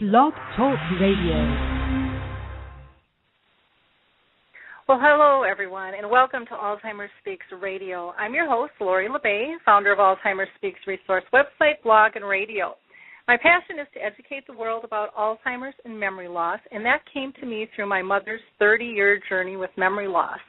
Blog Talk Radio. Well, hello everyone, and welcome to Alzheimer's Speaks Radio. I'm your host, Lori La Bey, founder of Alzheimer's Speaks resource website, blog, and radio. My passion is to educate the world about Alzheimer's and memory loss, and that came to me through my mother's 30 year journey with memory loss.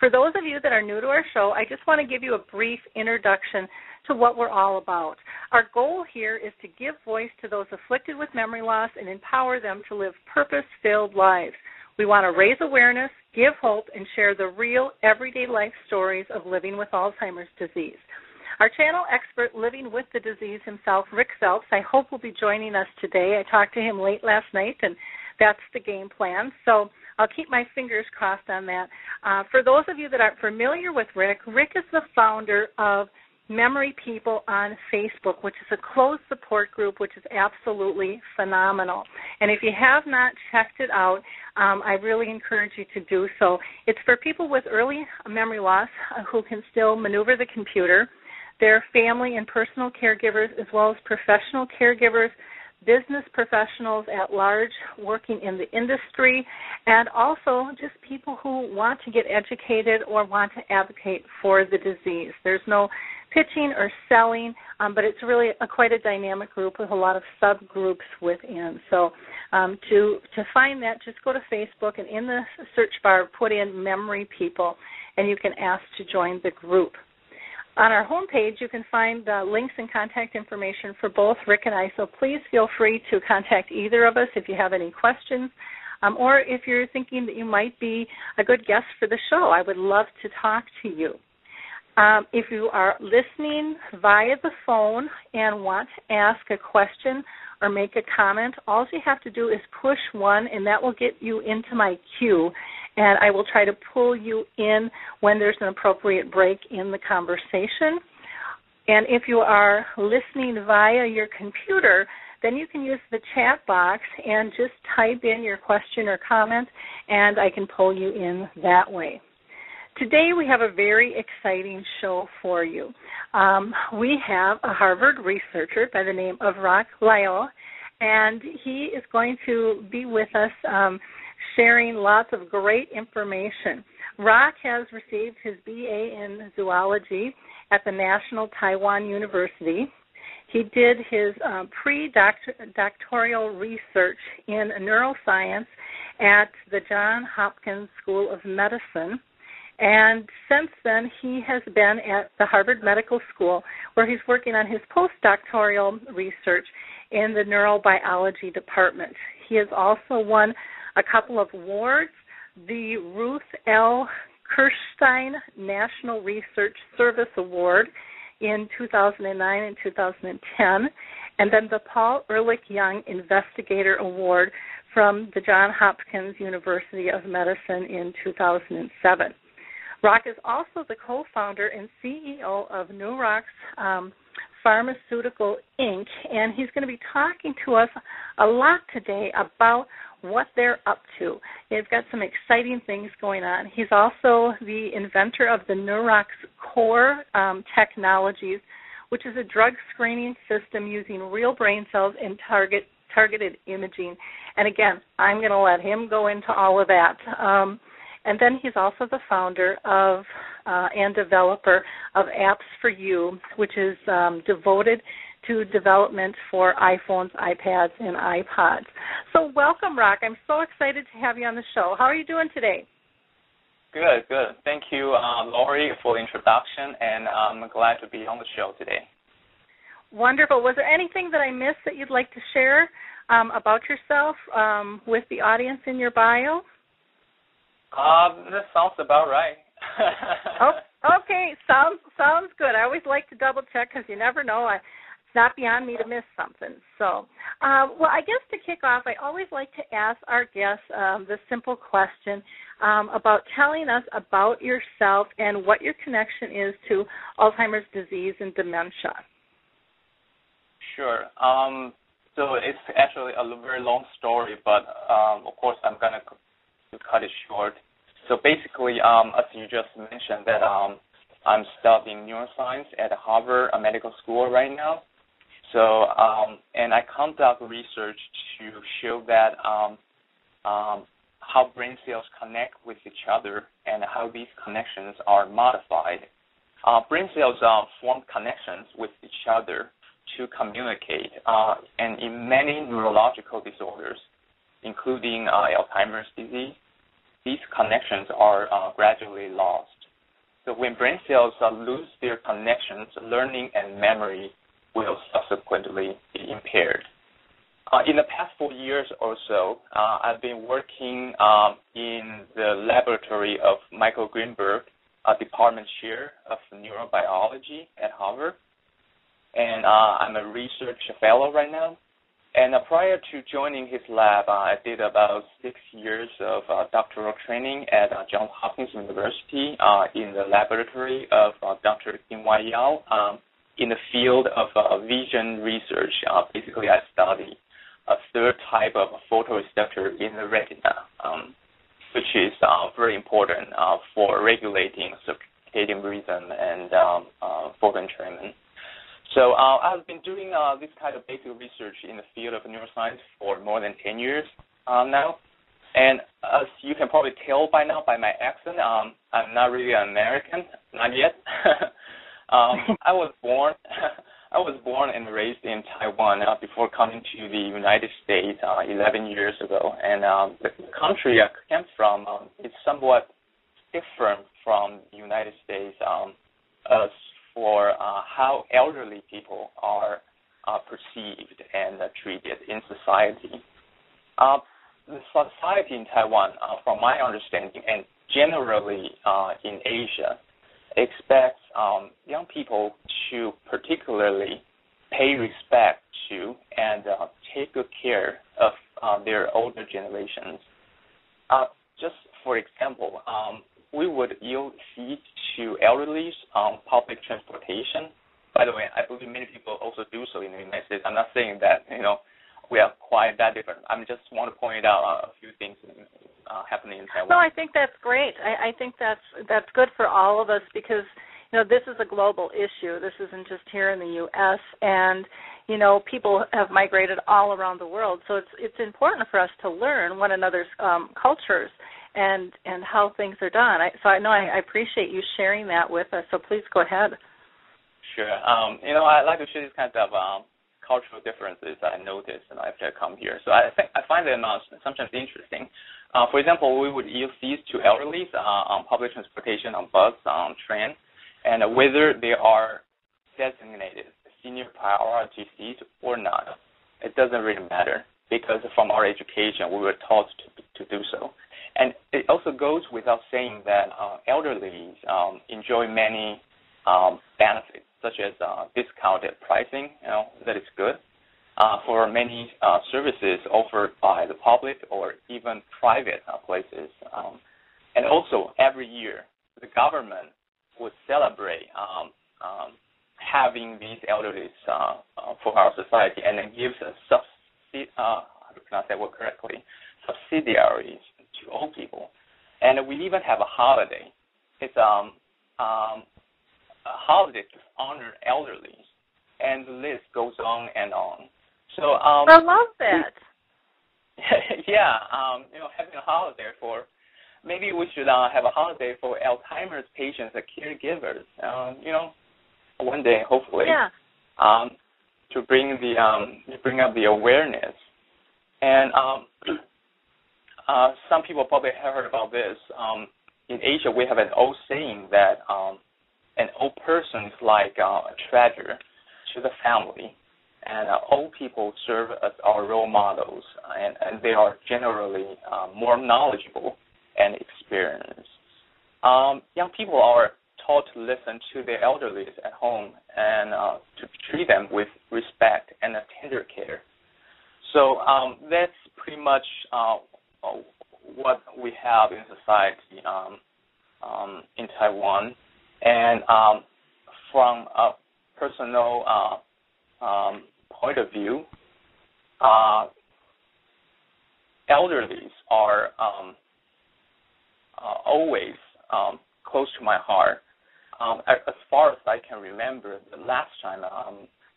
For those of you that are new to our show, I just want to give you a brief introduction to what we're all about. Our goal here is to give voice to those afflicted with memory loss and empower them to live purpose filled lives. We want to raise awareness, give hope, and share the real everyday life stories of living with Alzheimer's disease. Our channel expert living with the disease himself, Rick Phelps, I hope will be joining us today. I talked to him late last night, and that's the game plan. So I'll keep my fingers crossed on that. Uh, for those of you that aren't familiar with Rick, Rick is the founder of Memory People on Facebook, which is a closed support group, which is absolutely phenomenal. And if you have not checked it out, um, I really encourage you to do so. It's for people with early memory loss uh, who can still maneuver the computer, their family and personal caregivers, as well as professional caregivers business professionals at large working in the industry, and also just people who want to get educated or want to advocate for the disease. There's no pitching or selling, um, but it's really a, quite a dynamic group with a lot of subgroups within. So um, to to find that, just go to Facebook and in the search bar put in Memory People, and you can ask to join the group. On our homepage, you can find uh, links and contact information for both Rick and I, so please feel free to contact either of us if you have any questions. Um, or if you're thinking that you might be a good guest for the show, I would love to talk to you. Um, if you are listening via the phone and want to ask a question or make a comment, all you have to do is push one, and that will get you into my queue. And I will try to pull you in when there's an appropriate break in the conversation. And if you are listening via your computer, then you can use the chat box and just type in your question or comment, and I can pull you in that way. Today we have a very exciting show for you. Um, we have a Harvard researcher by the name of Rock Liao, and he is going to be with us um, sharing lots of great information. Rock has received his BA in zoology at the National Taiwan University. He did his um, pre-doctoral research in neuroscience at the Johns Hopkins School of Medicine and since then, he has been at the Harvard Medical School where he's working on his postdoctoral research in the neurobiology department. He has also won a couple of awards the Ruth L. Kirschstein National Research Service Award in 2009 and 2010, and then the Paul Ehrlich Young Investigator Award from the Johns Hopkins University of Medicine in 2007. Rock is also the co-founder and CEO of Neurox um, Pharmaceutical Inc., and he's going to be talking to us a lot today about what they're up to. They've got some exciting things going on. He's also the inventor of the Neurox Core um, Technologies, which is a drug screening system using real brain cells and target targeted imaging. And again, I'm going to let him go into all of that. Um, and then he's also the founder of uh, and developer of Apps for You, which is um, devoted to development for iPhones, iPads, and iPods. So, welcome, Rock. I'm so excited to have you on the show. How are you doing today? Good, good. Thank you, uh, Lori, for the introduction, and I'm glad to be on the show today. Wonderful. Was there anything that I missed that you'd like to share um, about yourself um, with the audience in your bio? Um, that sounds about right. oh, okay, sounds sounds good. I always like to double check because you never know. I, it's not beyond me to miss something. So, uh, well, I guess to kick off, I always like to ask our guests um, the simple question um, about telling us about yourself and what your connection is to Alzheimer's disease and dementia. Sure. Um, so it's actually a very long story, but um, of course I'm gonna to cut it short. So basically, um, as you just mentioned, that um, I'm studying neuroscience at Harvard Medical School right now. So, um, and I conduct research to show that um, um, how brain cells connect with each other and how these connections are modified. Uh, brain cells uh, form connections with each other to communicate, uh, and in many neurological disorders, including uh, Alzheimer's disease, these connections are uh, gradually lost. So when brain cells lose their connections, learning and memory will subsequently be impaired. Uh, in the past four years or so, uh, I've been working um, in the laboratory of Michael Greenberg, a department chair of neurobiology at Harvard, and uh, I'm a research fellow right now. And uh, prior to joining his lab, uh, I did about six years of uh, doctoral training at Johns Hopkins University in the laboratory of Dr. King-Wai Yau um, in the field of vision research. basically, I study a third type of photoreceptor in the retina, um, which is uh, very important uh, for regulating circadian rhythm and um, uh, photoentrainment. So uh, I've been doing uh, this kind of basic research in the field of neuroscience for more than 10 years uh, now. And as you can probably tell by now by my accent, um, I'm not really an American, not yet. um, I was born I was born and raised in Taiwan uh, before coming to the United States uh, 11 years ago. And um, the country I came from um, is somewhat different from the United States um, as for uh, how elderly people are uh, perceived and uh, treated in society. Uh, the society in Taiwan, from my understanding, and generally in Asia, expects um, young people to particularly pay respect to and uh, take good care of uh, their older generations. Uh, just for example, um, we would yield seats to elderly on public transportation. By the way, I believe many people also do so in the United States. I'm not saying that you know we are quite that different. I just want to point out a few things uh, happening in Taiwan. No, I think that's great. I, I think that's that's good for all of us because you know this is a global issue. This isn't just here in the U.S. and you know people have migrated all around the world. So it's it's important for us to learn one another's um, cultures and and how things are done. I, so I know I, I appreciate you sharing that with us. So please go ahead. Sure. Um, you know, I like to share these kinds of um, cultural differences I noticed after I come here. So I think I find them uh, sometimes interesting. Uh, for example, we would use these to elderly uh, on public transportation, on bus, on train, and whether they are designated senior priority seats or not, it doesn't really matter because from our education we were taught to, to do so. And it also goes without saying that uh, elderly um, enjoy many um, benefits such as uh, discounted pricing, you know, that is good. Uh, for many uh, services offered by the public or even private uh, places. Um, and also, every year, the government would celebrate um, um, having these elderly uh, uh, for our society and then gives a subsidi- how to pronounce that word correctly, subsidiaries to old people. And we even have a holiday. It's um, um, a holiday to honor elderly, and the list goes on and on. So um, I love that. yeah, um, you know, having a holiday for maybe we should uh, have a holiday for Alzheimer's patients and caregivers. Um, you know, one day hopefully. Yeah. Um, to bring the um, to bring up the awareness, and um, uh, some people probably have heard about this. Um, in Asia, we have an old saying that um, an old person is like uh, a treasure to the family, and uh, old people serve as our role models, and, and they are generally uh, more knowledgeable and experienced. Um, young people are taught to listen to their elderly at home and uh, to treat them with respect and tender care. So um, that's pretty much uh, what we have in society um, um in Taiwan. And um, from a personal uh, um, point of view, uh, elderlies are um, uh, always um, close to my heart. As far as I can remember, the last time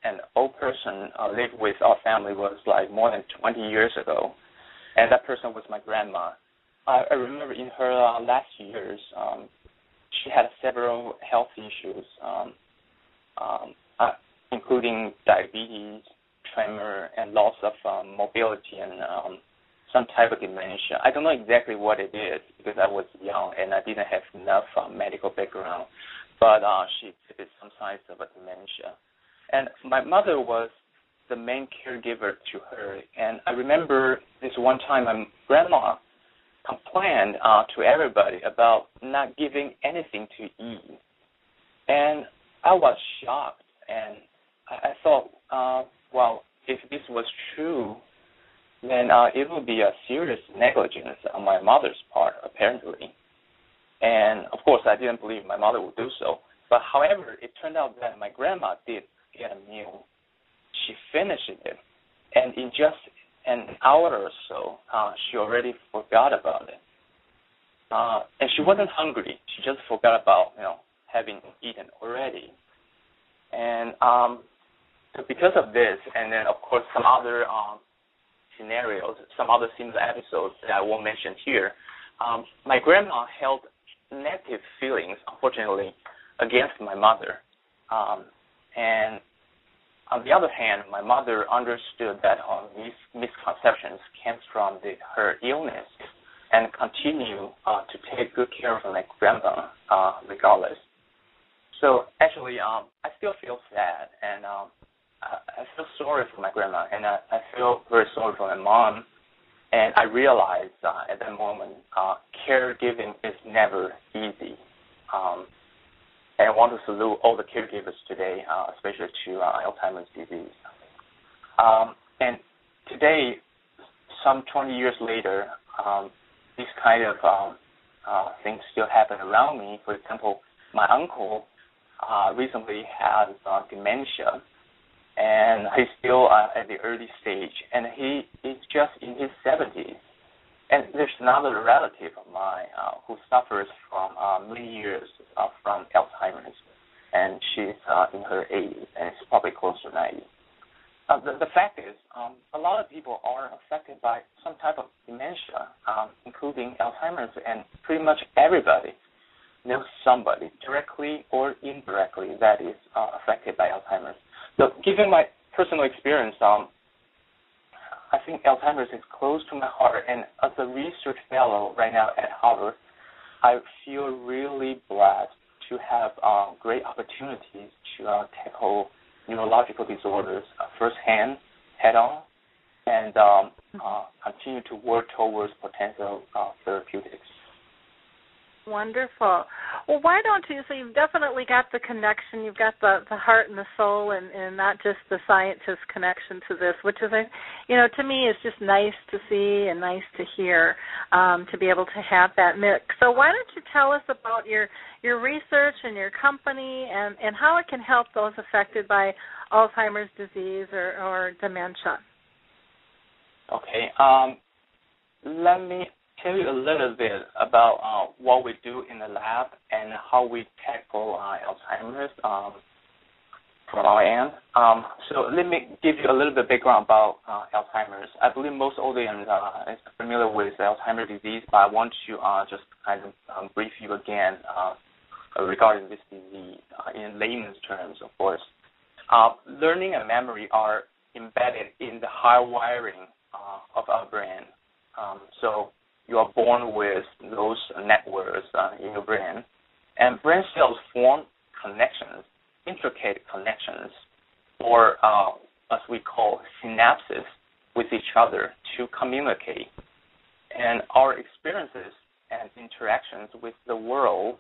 an old person uh, lived with our family was like more than 20 years ago, and that person was my grandma. I, I remember in her uh, last years, um, she had several health issues, um, um, uh, including diabetes, tremor, and loss of um, mobility and um, some type of dementia. I don't know exactly what it is because I was young and I didn't have enough uh, medical background, but uh, she exhibited some signs of a dementia. And my mother was the main caregiver to her. And I remember this one time my grandma complained uh, to everybody about not giving anything to eat. And I was shocked. And I, I thought, uh, well, if this was true, then uh, it would be a serious negligence on my mother's part, apparently. And of course, I didn't believe my mother would do so. But however, it turned out that my grandma did get a meal. She finished it, and in just an hour or so, uh, she already forgot about it. Uh, and she wasn't hungry. She just forgot about you know having eaten already. And um, so because of this, and then of course some other um, scenarios, some other similar episodes that I won't mention here, um, my grandma held negative feelings, unfortunately, against my mother. Um, and on the other hand, my mother understood that um, these misconceptions came from the, her illness and continue uh, to take good care of my grandma uh, regardless. So actually, um, I still feel sad and um, I, I feel sorry for my grandma and I, I feel very sorry for my mom. And I realized uh, at that moment, uh, caregiving is never easy. Um, and I want to salute all the caregivers today, uh, especially to uh, Alzheimer's disease. Um, and today, some 20 years later, um, these kind of um, uh, things still happen around me. For example, my uncle uh, recently had uh, dementia, and he's still uh, at the early stage, and he is just in his 70s. And there's another relative of mine uh, who suffers from uh, many years uh, from Alzheimer's, and she's uh, in her 80s, and it's probably close to 90. Uh, the, the fact is, um, a lot of people are affected by some type of dementia, um, including Alzheimer's, and pretty much everybody knows somebody, directly or indirectly, that is uh, affected by Alzheimer's. So, given my personal experience, um, I think Alzheimer's is close to my heart, and as a research fellow right now at Harvard, I feel really blessed to have uh, great opportunities to uh, tackle neurological disorders uh, firsthand, head on, and um, uh, continue to work towards potential uh, therapeutics. Wonderful. Well, why don't you? So you've definitely got the connection. You've got the the heart and the soul, and and not just the scientist connection to this, which is, a, you know, to me is just nice to see and nice to hear. Um, to be able to have that mix. So why don't you tell us about your your research and your company, and and how it can help those affected by Alzheimer's disease or or dementia. Okay. Um, let me tell you a little bit about uh, what we do in the lab and how we tackle uh, Alzheimer's um, from our end. Um, so let me give you a little bit background about uh, Alzheimer's. I believe most audience uh, is familiar with Alzheimer's disease, but I want to uh, just kind of um, brief you again uh, regarding this disease in layman's terms, of course. learning and memory are embedded in the hardwiring of our brain. Um, so you are born with those networks uh, in your brain. And brain cells form connections, intricate connections, or uh, as we call synapses, with each other to communicate. And our experiences and interactions with the world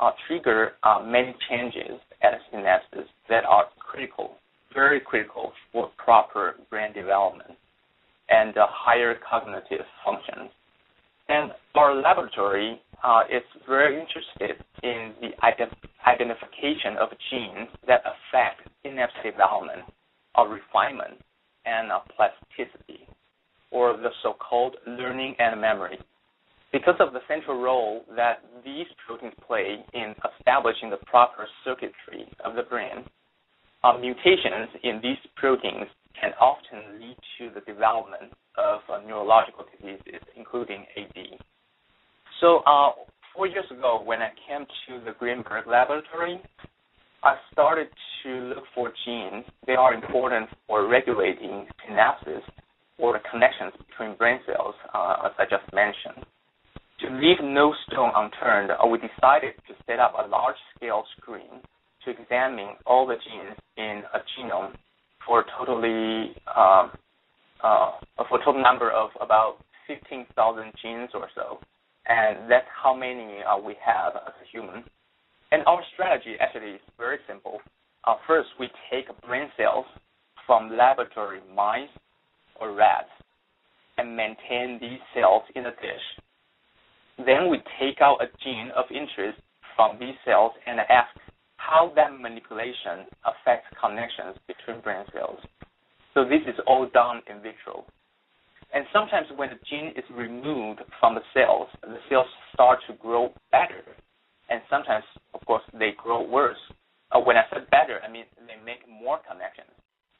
uh, trigger uh, many changes at synapses that are critical, very critical for proper brain development and uh, higher cognitive functions. And our laboratory uh, is very interested in the ident- identification of genes that affect synapse development or refinement and uh, plasticity, or the so-called learning and memory. Because of the central role that these proteins play in establishing the proper circuitry of the brain, uh, mutations in these proteins can often lead to the development of uh, neurological diseases, including AD. So uh, four years ago, when I came to the Greenberg laboratory, I started to look for genes. They are important for regulating synapses or the connections between brain cells, uh, as I just mentioned. To leave no stone unturned, uh, we decided to set up a large-scale screen to examine all the genes in a genome for totally um, uh, for a total number of about 15,000 genes or so, and that's how many uh, we have as a human. And our strategy actually is very simple. Uh, first, we take brain cells from laboratory mice or rats and maintain these cells in a dish. Then we take out a gene of interest from these cells and ask how that manipulation affects connections between brain cells. So this is all done in vitro. And sometimes when the gene is removed from the cells, the cells start to grow better. And sometimes, of course, they grow worse. Uh, when I said better, I mean they make more connections.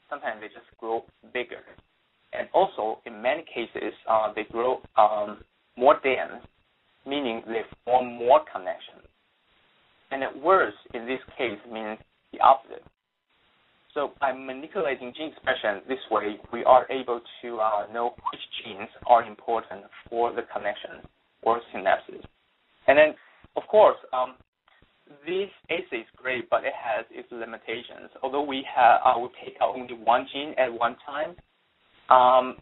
Sometimes they just grow bigger. And also, in many cases, uh, they grow um, more dense, meaning they form more connections. And worse in this case means the opposite. So by manipulating gene expression this way, we are able to uh, know which genes are important for the connection or synapses. And then, of course, um, this assay is great, but it has its limitations. Although we have, uh, we take out only one gene at one time, um,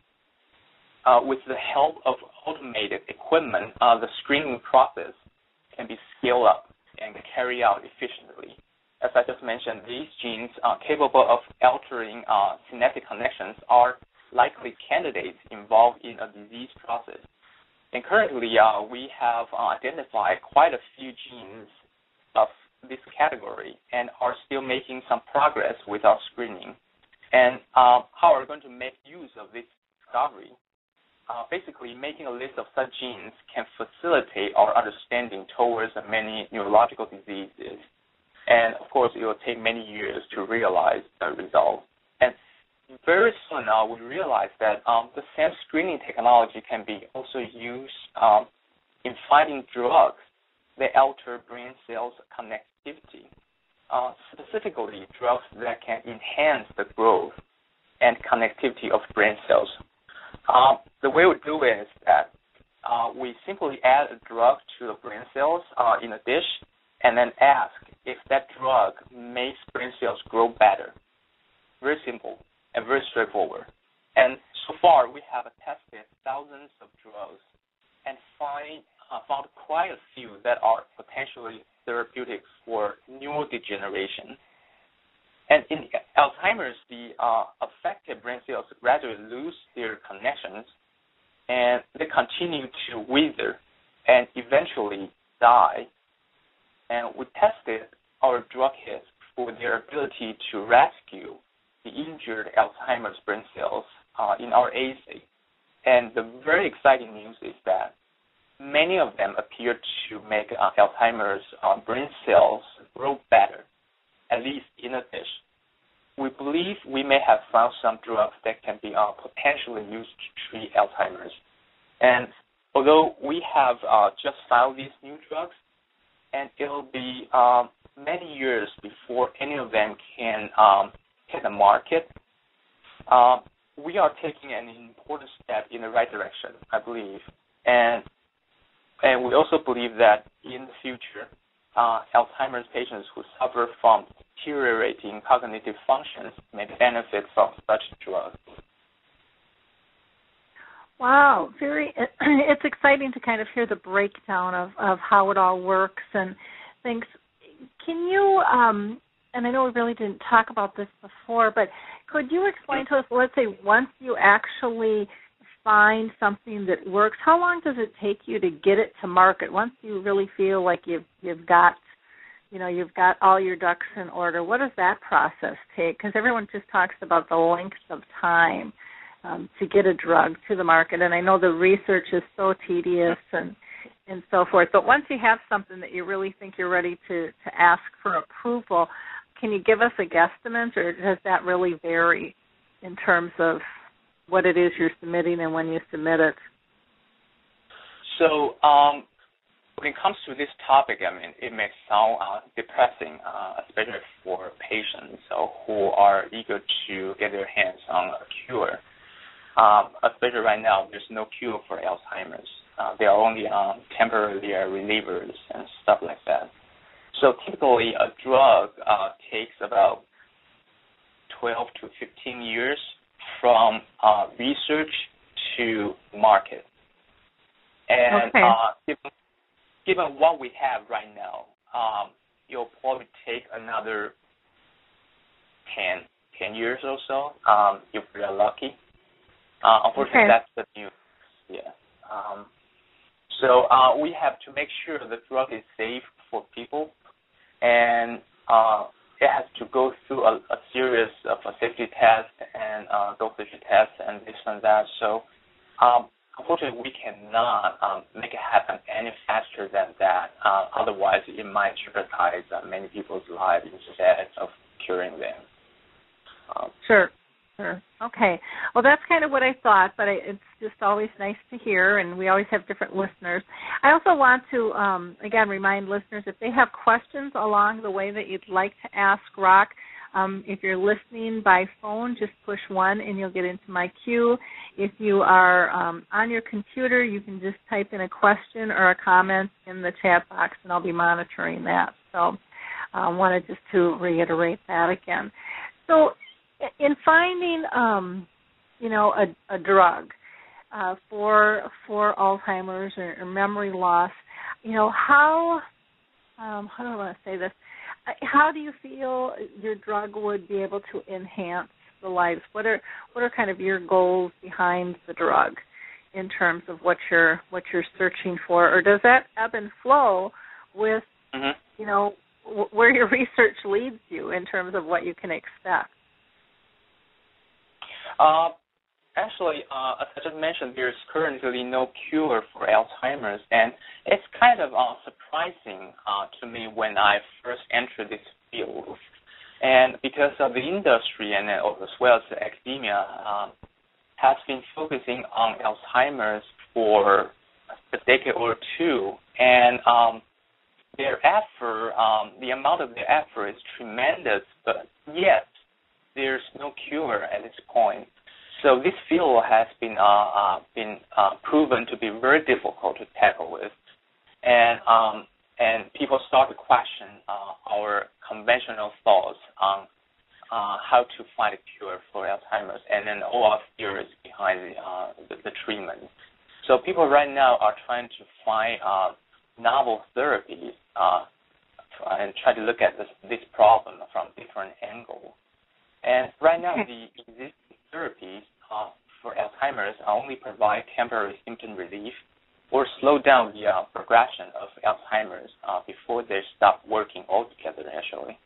uh, with the help of automated equipment, uh, the screening process can be scaled up and carry out efficiently. As I just mentioned, these genes are capable of altering uh, synaptic connections are likely candidates involved in a disease process. And currently, uh, we have uh, identified quite a few genes of this category and are still making some progress with our screening. And uh, how are we going to make use of this discovery? uh, basically making a list of such genes can facilitate our understanding towards many neurological diseases. And of course, it will take many years to realize the result. And very soon uh, we realize that um, the same screening technology can be also used um, in finding drugs that alter brain cells connectivity. Uh, specifically, drugs that can enhance the growth and connectivity of brain cells um, the way we do it is that uh, we simply add a drug to the brain cells uh, in a dish and then ask if that drug makes brain cells grow better. Very simple and very straightforward. And so far, we have tested thousands of drugs and find, uh, found quite a few that are potentially therapeutics for neurodegeneration. And in Alzheimer's, the uh, affected brain cells gradually lose their connections and they continue to wither and eventually die. And we tested our drug hits for their ability to rescue the injured Alzheimer's brain cells uh, in our assay. And the very exciting news is that many of them appear to make uh, Alzheimer's uh, brain cells grow better at least in a dish. We believe we may have found some drugs that can be uh, potentially used to treat Alzheimer's. And although we have uh, just found these new drugs, and it'll be um, many years before any of them can um, hit the market, uh, we are taking an important step in the right direction, I believe. And and we also believe that in the future, uh, Alzheimer's patients who suffer from deteriorating cognitive functions may benefit from such drugs. Wow, very. It's exciting to kind of hear the breakdown of of how it all works and things. Can you? um And I know we really didn't talk about this before, but could you explain to us? Let's say once you actually find something that works, how long does it take you to get it to market? Once you really feel like you've you've got you know you've got all your ducks in order what does that process take because everyone just talks about the length of time um, to get a drug to the market and i know the research is so tedious and and so forth but once you have something that you really think you're ready to to ask for approval can you give us a guesstimate, or does that really vary in terms of what it is you're submitting and when you submit it? So um, when it comes to this topic, I mean, it may sound uh, depressing, uh, especially for patients uh, who are eager to get their hands on a cure. Um, especially right now, there's no cure for Alzheimer's. Uh, there are only um, temporary relievers and stuff like that. So typically, a drug uh, takes about 12 to 15 years from uh, research to market. And okay. uh, given, given what we have right now, um, it'll probably take another 10, 10 years or so um, if we're lucky. Uh, unfortunately, okay. that's the news. Yeah. Um, so uh, we have to make sure the drug is safe for people, and uh, it has to go through a, a series of a safety tests and uh, dosage tests and this and that. So um, unfortunately, we cannot um, make it happen any faster than that. Uh, otherwise, it might jeopardize uh, many people's lives instead of curing them. Um, sure. Sure. Okay. Well, that's kind of what I thought, but I, it's just always nice to hear, and we always have different listeners. I also want to, um, again, remind listeners if they have questions along the way that you'd like to ask Rock, um, if you're listening by phone, just push one and you'll get into my queue. If you are um, on your computer, you can just type in a question or a comment in the chat box, and I'll be monitoring that. So I uh, wanted just to reiterate that again. So in finding um, you know a, a drug uh, for for Alzheimer's or, or, memory loss, you know how um, how do I want to say this? Uh, how do you feel your drug would be able to enhance the lives? What are what are kind of your goals behind the drug in terms of what you're what you're searching for, or does that ebb and flow with mm-hmm. you know w- where your research leads you in terms of what you can expect? Uh, actually, uh, as I just mentioned, there's currently no cure for Alzheimer's, and it's kind of uh, surprising uh, to me when I first entered this field. And because of the industry and as well as the academia um, has been focusing on Alzheimer's for a decade or two, and um, their effort, um, the amount of their effort is tremendous, but yet there's no cure at this point. So this field has been uh, uh, been uh, proven to be very difficult to tackle with, and um, and people start to question uh, our conventional thoughts on uh, how to find a cure for Alzheimer's, and then all our theories behind the, uh, the, the treatment. So people right now are trying to find novel therapies and try to look at this, this problem from different angles. And right now, the existing therapies uh, for Alzheimer's only provide temporary symptom relief or slow down the uh, progression of Alzheimer's uh, before they stop working altogether, actually.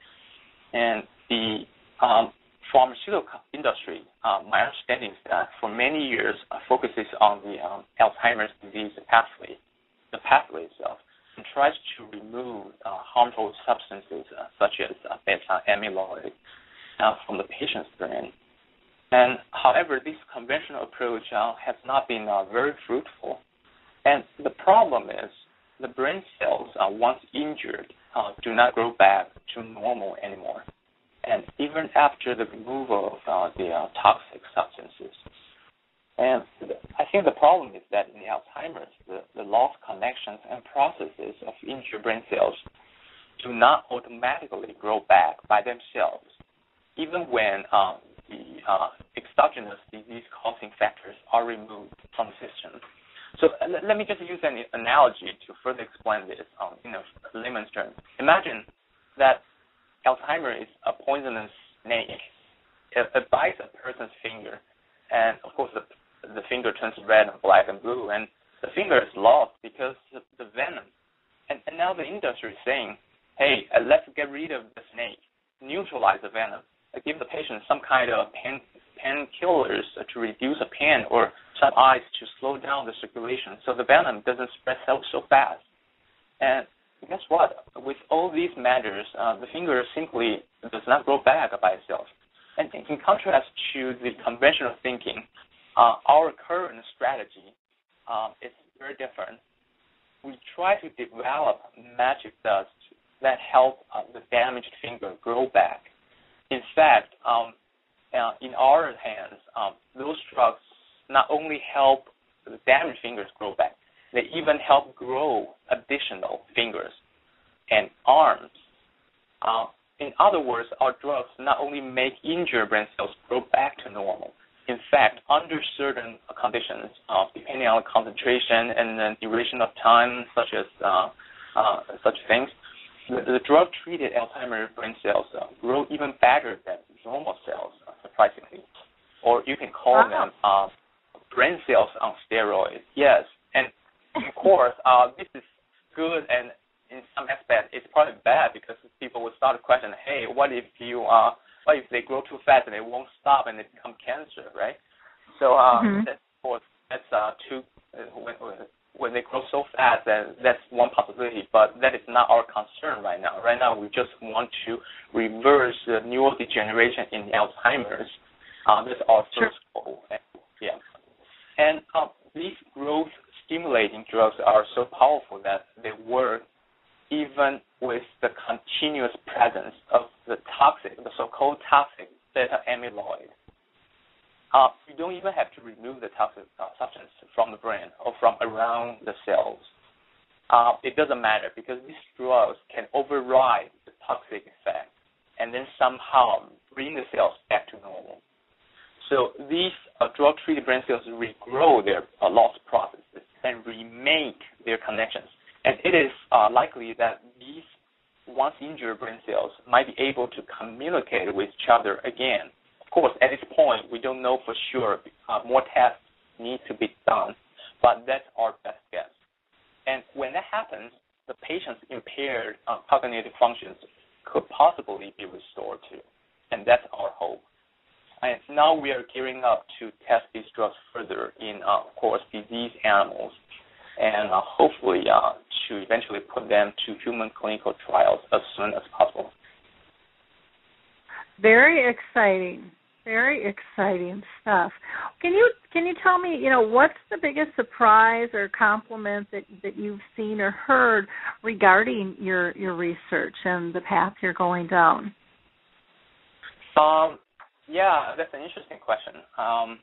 And the um, pharmaceutical industry, uh, my understanding is that for many years uh, focuses on the um, Alzheimer's disease pathway, the pathway itself, and tries to remove uh, harmful substances uh, such as beta amyloid uh, from the patient's brain. And however, this conventional approach uh, has not been uh, very fruitful. And the problem is the brain cells, uh, once injured, uh, do not grow back to normal anymore. And even after the removal of uh, the uh, toxic substances. And I think the problem is that in Alzheimer's, the, the lost connections and processes of injured brain cells do not automatically grow back by themselves even when um, the uh, exogenous disease-causing factors are removed from the system. So uh, let me just use an analogy to further explain this um, in a layman's term. Imagine that Alzheimer's is a poisonous snake. It, it bites a person's finger, and of course the the finger turns red and black and blue, and the finger is lost because of the venom. And, and now the industry is saying, hey, uh, let's get rid of the snake, neutralize the venom give the patient some kind of pain painkillers to reduce the pain or some ice to slow down the circulation so the venom doesn't spread so, so fast. And guess what? With all these measures, uh, the finger simply does not grow back by itself. And in contrast to the conventional thinking, uh, our current strategy um, is very different. We try to develop magic dust that help uh, the damaged finger grow back. In fact, um, uh, in our hands, um, those drugs not only help the damaged fingers grow back, they even help grow additional fingers and arms. Uh, in other words, our drugs not only make injured brain cells grow back to normal, in fact, under certain conditions, uh, depending on the concentration and the duration of time, such as uh, uh, such things, the, drug-treated Alzheimer's brain cells uh, grow even better than normal cells, uh, surprisingly. Or you can call wow. them uh, brain cells on steroids. Yes, and of course, uh, this is good, and in some aspect, it's probably bad because people will start to question, hey, what if you uh, what if they grow too fast and they won't stop and they become cancer, right? So uh, mm-hmm. that's of course that's uh, too uh, when, they grow so fast, then that's one possibility. But that is not our concern right now. Right now, we just want to reverse the neurodegeneration in Alzheimer's. Uh, that's our first sure. goal. Yeah, and uh, these growth stimulating drugs are so powerful that they work even with the continuous presence of the toxic, the so-called toxic beta amyloid. Uh, you don't even have to remove the toxic uh, substance from the brain or from around the cells. Uh, it doesn't matter because these drugs can override the toxic effect and then somehow bring the cells back to normal. So these uh, drug-treated brain cells regrow their uh, lost processes and remake their connections. And it is uh, likely that these once injured brain cells might be able to communicate with each other again. Course, at this point, we don't know for sure. Uh, more tests need to be done, but that's our best guess. And when that happens, the patient's impaired uh, cognitive functions could possibly be restored too. And that's our hope. And now we are gearing up to test these drugs further in, uh, of course, disease animals, and uh, hopefully uh, to eventually put them to human clinical trials as soon as possible. Very exciting. Very exciting stuff. Can you can you tell me, you know, what's the biggest surprise or compliment that that you've seen or heard regarding your your research and the path you're going down? Um, yeah, that's an interesting question. Um,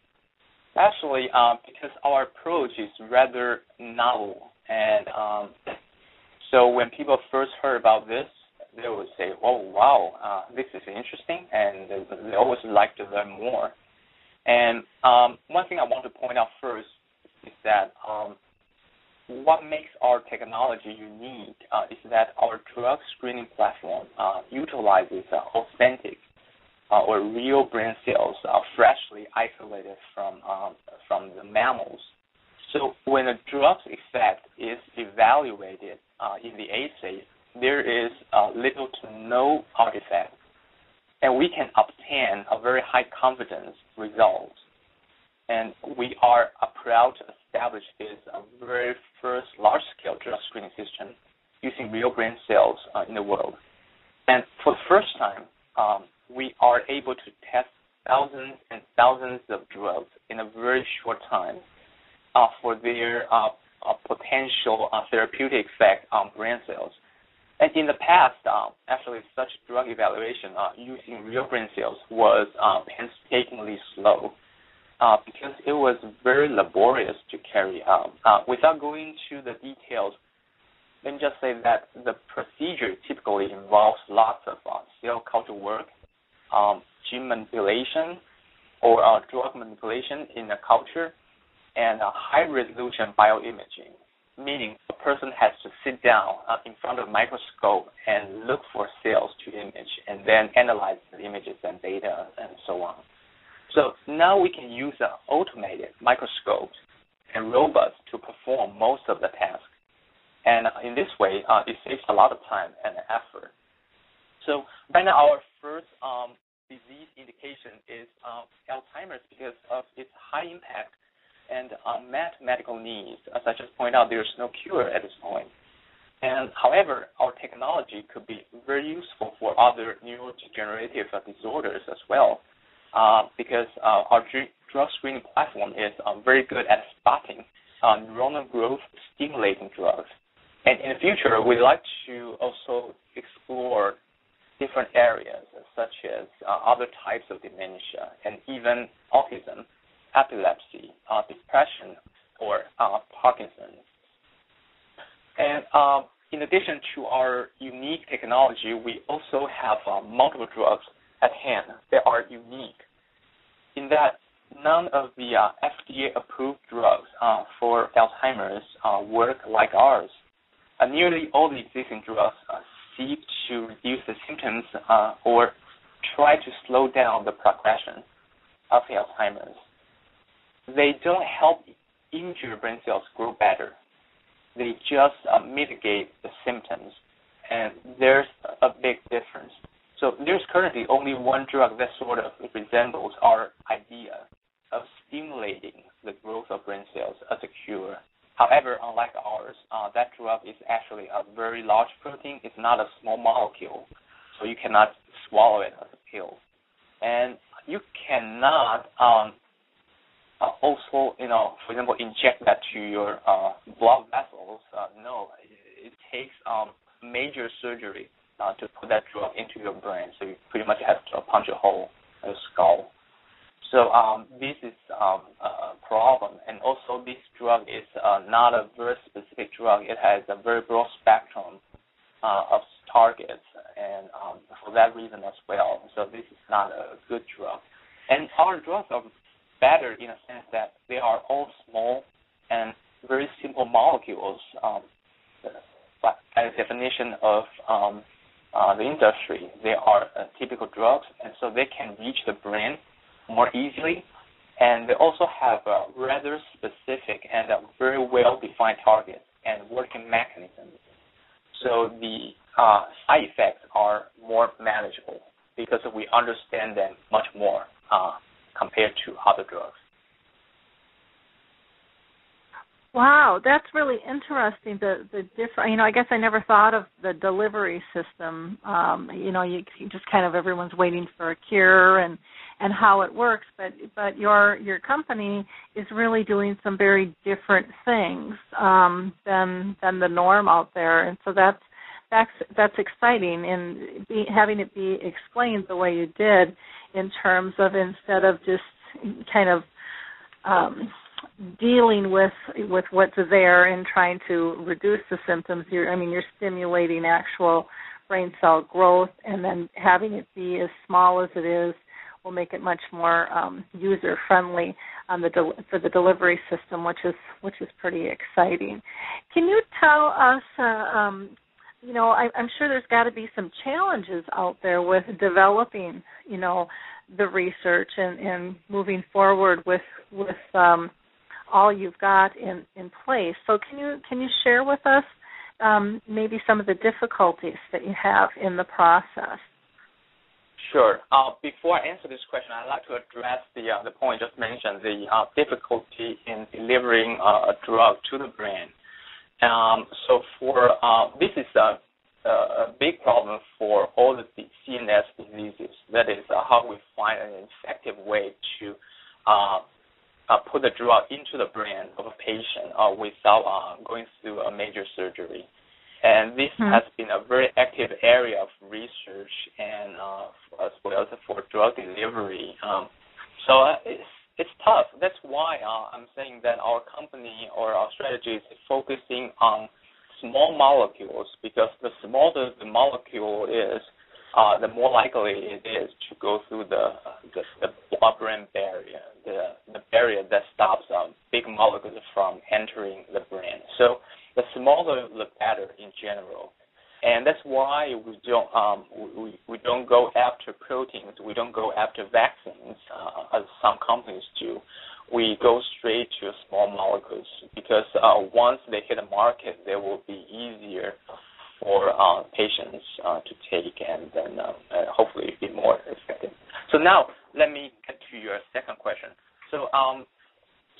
actually, uh, because our approach is rather novel, and um, so when people first heard about this, they would say, "Oh, wow, uh, this is interesting," and they, they always like to learn more. And um, one thing I want to point out first is that um, what makes our technology unique uh, is that our drug screening platform uh, utilizes uh, authentic uh, or real brain cells are freshly isolated from um, from the mammals. So when a drug's effect is evaluated uh, in the assay, there is uh, little to no artifact, and we can obtain a very high confidence result. And we are uh, proud to establish this uh, very first large-scale drug screening system using real brain cells uh, in the world. And for the first time, um, we are able to test thousands and thousands of drugs in a very short time uh, for their uh, uh, potential therapeutic effect on brain cells. And in the past, uh, actually, such drug evaluation uh, using real brain cells was painstakingly slow because it was very laborious to carry out. without going to the details, let me just say that the procedure typically involves lots of cell culture work um, gene manipulation or uh, drug manipulation in a culture, and a high resolution bioimaging, meaning a person has to sit down uh, in front of a microscope and look for cells to image and then analyze the images and data and so on. So now we can use uh, automated microscopes and robots to perform most of the tasks. And uh, in this way, uh, it saves a lot of time and effort. So right now, our first um, disease indication is uh, Alzheimer's because of its high impact and unmet medical needs. As I just pointed out, there's no cure at this point. And however, our technology could be very useful for other neurodegenerative disorders as well, uh, because uh, our drug screening platform is uh, very good at spotting uh, neuronal growth stimulating drugs. And in the future, we'd like to also explore different areas such as uh, other types of dementia and even autism, epilepsy, uh, depression, or uh, Parkinson's. And uh, in addition to our unique technology, we also have uh, multiple drugs at hand that are unique in that none of the uh, FDA-approved drugs for Alzheimer's work like ours. nearly all the existing drugs seek to reduce the symptoms uh, or try to slow down the progression of Alzheimer's. They don't help injured brain cells grow better. They just uh, mitigate the symptoms, and there's a big difference. So there's currently only one drug that sort of resembles our idea of stimulating the growth of brain cells as a cure. However, unlike ours, uh, that drug is actually a very large protein. It's not a small molecule, so you cannot swallow it as a pill. And you cannot um, uh, also, you know, for example, inject that to your uh, blood vessels. Uh, no, it, it takes um, major surgery uh, to put that drug into your brain. So you pretty much have to punch a hole in the skull so um, this is um, a problem, and also this drug is uh, not a very specific drug. It has a very broad spectrum uh, of targets, and um, for that reason as well. So this is not a good drug. And our drugs are better in a sense that they are all small and very simple molecules. Um, but by definition of um, uh, the industry, they are uh, typical drugs, and so they can reach the brain more easily. And they also have a rather specific and a very well-defined targets and working mechanisms. So the uh, side effects are more manageable because we understand them much more uh, compared to other drugs. Wow, that's really interesting. The the different, you know, I guess I never thought of the delivery system. Um, you know, you, you just kind of everyone's waiting for a cure and and how it works, but but your your company is really doing some very different things um, than than the norm out there, and so that's that's that's exciting and be, having it be explained the way you did in terms of instead of just kind of um, dealing with with what's there and trying to reduce the symptoms you're i mean you're stimulating actual brain cell growth and then having it be as small as it is will make it much more um, user friendly on the for the delivery system which is which is pretty exciting. Can you tell us uh, um, you know I, i'm sure there's got to be some challenges out there with developing you know the research and, and moving forward with with um, all you've got in, in place. So can you can you share with us um, maybe some of the difficulties that you have in the process? Sure. Uh, before I answer this question, I'd like to address the uh, the point just mentioned, the uh, difficulty in delivering uh, a drug to the brain. Um, so for uh, this is a, a, big problem for all the CNS diseases. That is uh, how we find an effective way to uh, put the drug into the brain of a patient uh, without uh, going through a major surgery. And this mm-hmm. has been a very active area of research and uh, as well as for drug delivery. Um, so uh, it's tough. That's why uh, I'm saying that our company or our strategy is focusing on small molecules because the smaller the molecule is, uh, the more likely it is to go through the the, the blood-brain barrier, the the barrier that stops um, big molecules from entering the brain. So the smaller the better in general, and that's why we don't um, we we don't go after proteins. We don't go after vaccines uh, as some companies do. We go straight to small molecules because uh, once they hit the market, they will be easier for uh, patients uh, to take and then uh, hopefully be more effective. So now let me get to your second question. So um,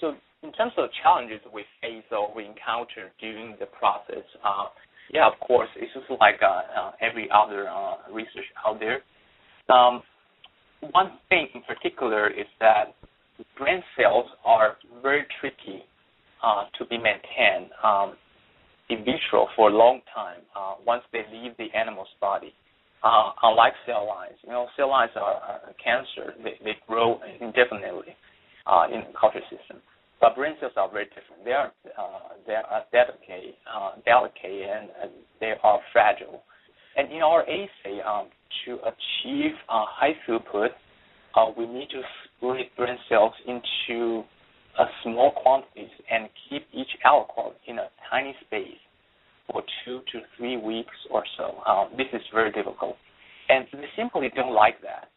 so in terms of challenges we face or we encounter during the process, uh, yeah, of course, it's just like uh, uh, every other uh, research out there. Um, one thing in particular is that brain cells are very tricky uh, to be maintained um, in vitro for a long time uh, once they leave the animal's body. Uh, unlike cell lines, you know, cell lines are, are cancer; they, they grow indefinitely in the culture system. But brain cells are very different. They are uh, they are delicate, uh, delicate, and, and they are fragile. And in our assay, um, to achieve uh, high throughput, uh, we need to split brain cells into small quantities and keep each aliquot in a tiny space for two to three weeks or so. Um, this is very difficult, and we simply don't like that.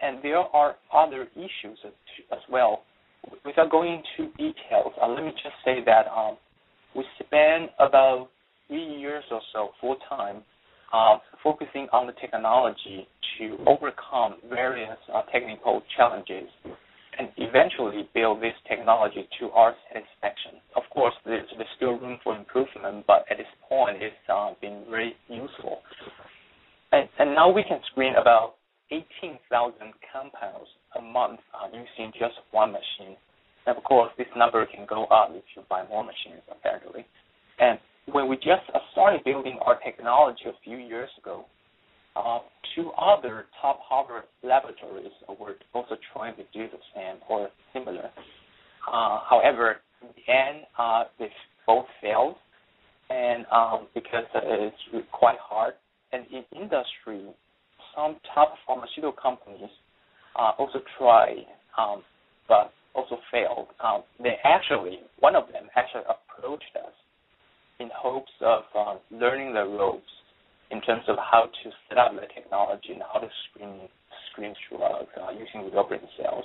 And there are other issues as well. Without going into details, uh, let me just say that um, we spent about three years or so full time uh, focusing on the technology to overcome various uh, technical challenges and eventually build this technology to our satisfaction. Of course, there's, there's still room for improvement, but at this point, it's uh, been very useful. And, and, now we can screen about 18,000 compounds a month using just one machine. And of course, this number can go up if you buy more machines, apparently. And when we just started building our technology a few years ago, uh, two other top Harvard laboratories were also trying to do the same or similar. Uh, however, in the end, uh, they both failed, and um, because it's quite hard. And in industry, some top pharmaceutical companies uh, also tried, um, but also failed. Um, they actually, one of them actually approached us in hopes of uh, learning the ropes in terms of how to set up the technology and how to screen screen drugs uh, using real brain cells.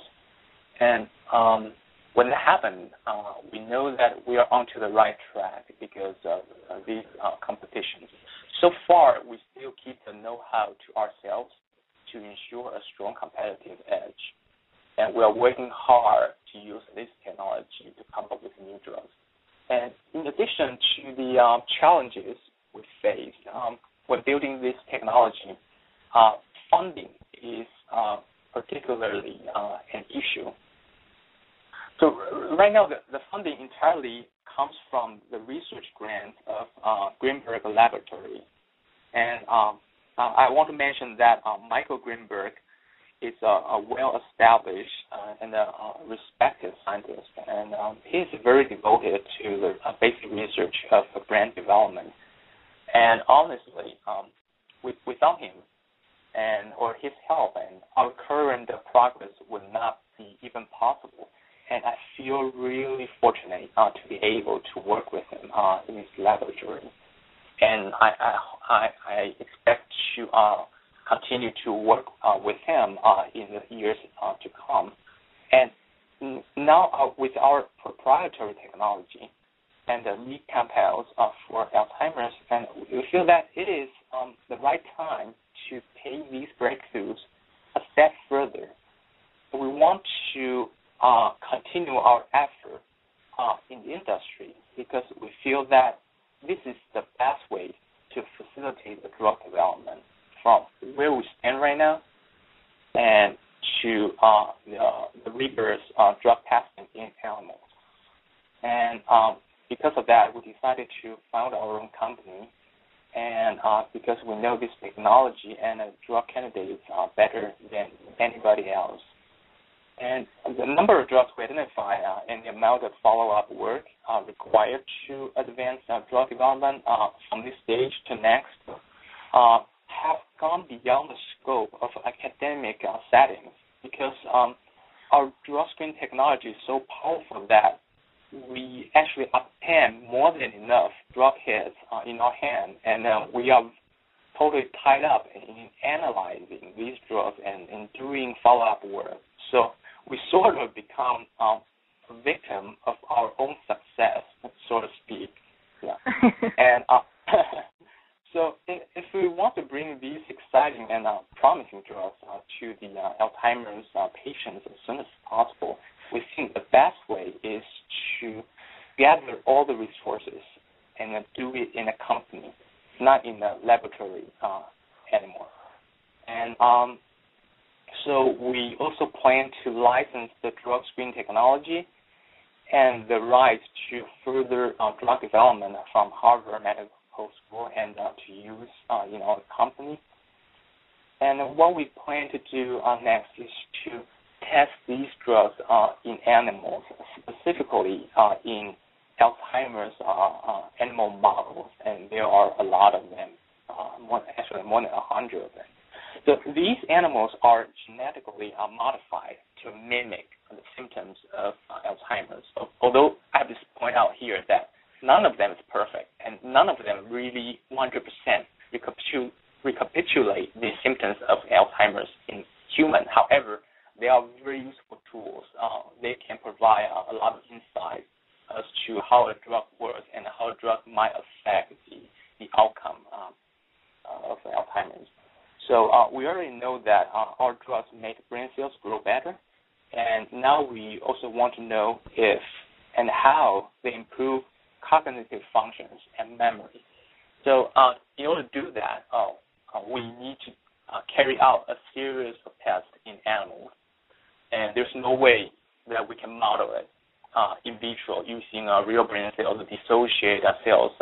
And um, when that happened, uh, we know that we are onto the right track because of uh, these competitions. So far, we still keep the know-how to ourselves to ensure a strong competitive edge. And we are working hard to use this technology to come up with new drugs. And in addition to the um, challenges we face um, when building this technology, uh, funding is uh, particularly uh, an issue. So right now, the, the, funding entirely comes from the research grant of uh, Greenberg Laboratory. And um, uh, I want to mention that um, Michael Greenberg is a, a well-established uh, and a, respected scientist, and um, is very devoted to the uh, basic research of brand development. And honestly, um, with, without him and or his help, and our current progress would not be even possible. And I feel really fortunate uh, to be able to work with him uh, in his laboratory. And I I, I, expect to uh, continue to work uh, with him uh, in the years uh, to come. And now, with our proprietary technology and the lead compounds for Alzheimer's, and we feel that it is um, the right time to take these breakthroughs a step further. We want to uh, continue our effort uh, in the industry because we feel that this is the best way to facilitate the drug development from where we stand right now and to uh, the, uh, the rigorous uh, drug testing in animals. And um, because of that, we decided to found our own company. And uh, because we know this technology and drug candidates are better than anybody else. And the number of drugs we identify uh, and the amount of follow-up work uh, required to advance drug development from this stage to next have gone beyond the scope of academic uh, settings because um, our drug screen technology is so powerful that we actually obtain more than enough drug hits uh, in our hand, and uh, we are totally tied up in analyzing these drugs and, and doing follow-up work. So we sort of become um, a victim of our own success, so to speak. Yeah. and uh, So if we want to bring these exciting and uh, promising drugs uh, to the uh, Alzheimer's uh, patients as soon as possible, we think the best way is to gather all the resources and do it in a company. not in a laboratory uh, anymore. And um, so we also plan to license the drug screen technology and the rights to further uh, drug development from Harvard Medical School and uh, to use uh, in our company. And what we plan to do uh, next is to test these drugs uh, in animals, specifically uh, in Alzheimer's animal models, and there are a lot of them, more, actually more than a hundred of them. So these animals are genetically modified to mimic the symptoms of Alzheimer's. Although I have to point out here that none of them is perfect, and none of them really 100% recapitulate the symptoms of Alzheimer's in human. However, they are very useful tools. Uh, they can provide uh, a lot of insight as to how a drug works and how a drug might affect the, the outcome um, uh, of Alzheimer's. So uh, we already know that uh, our drugs make brain cells grow better, and now we also want to know if and how they improve cognitive functions and memory. So uh, in order to do that, uh, uh, we need to uh, carry out a series of tests in animals, and there's no way that we can model it uh, in vitro using real brain cells to dissociate cells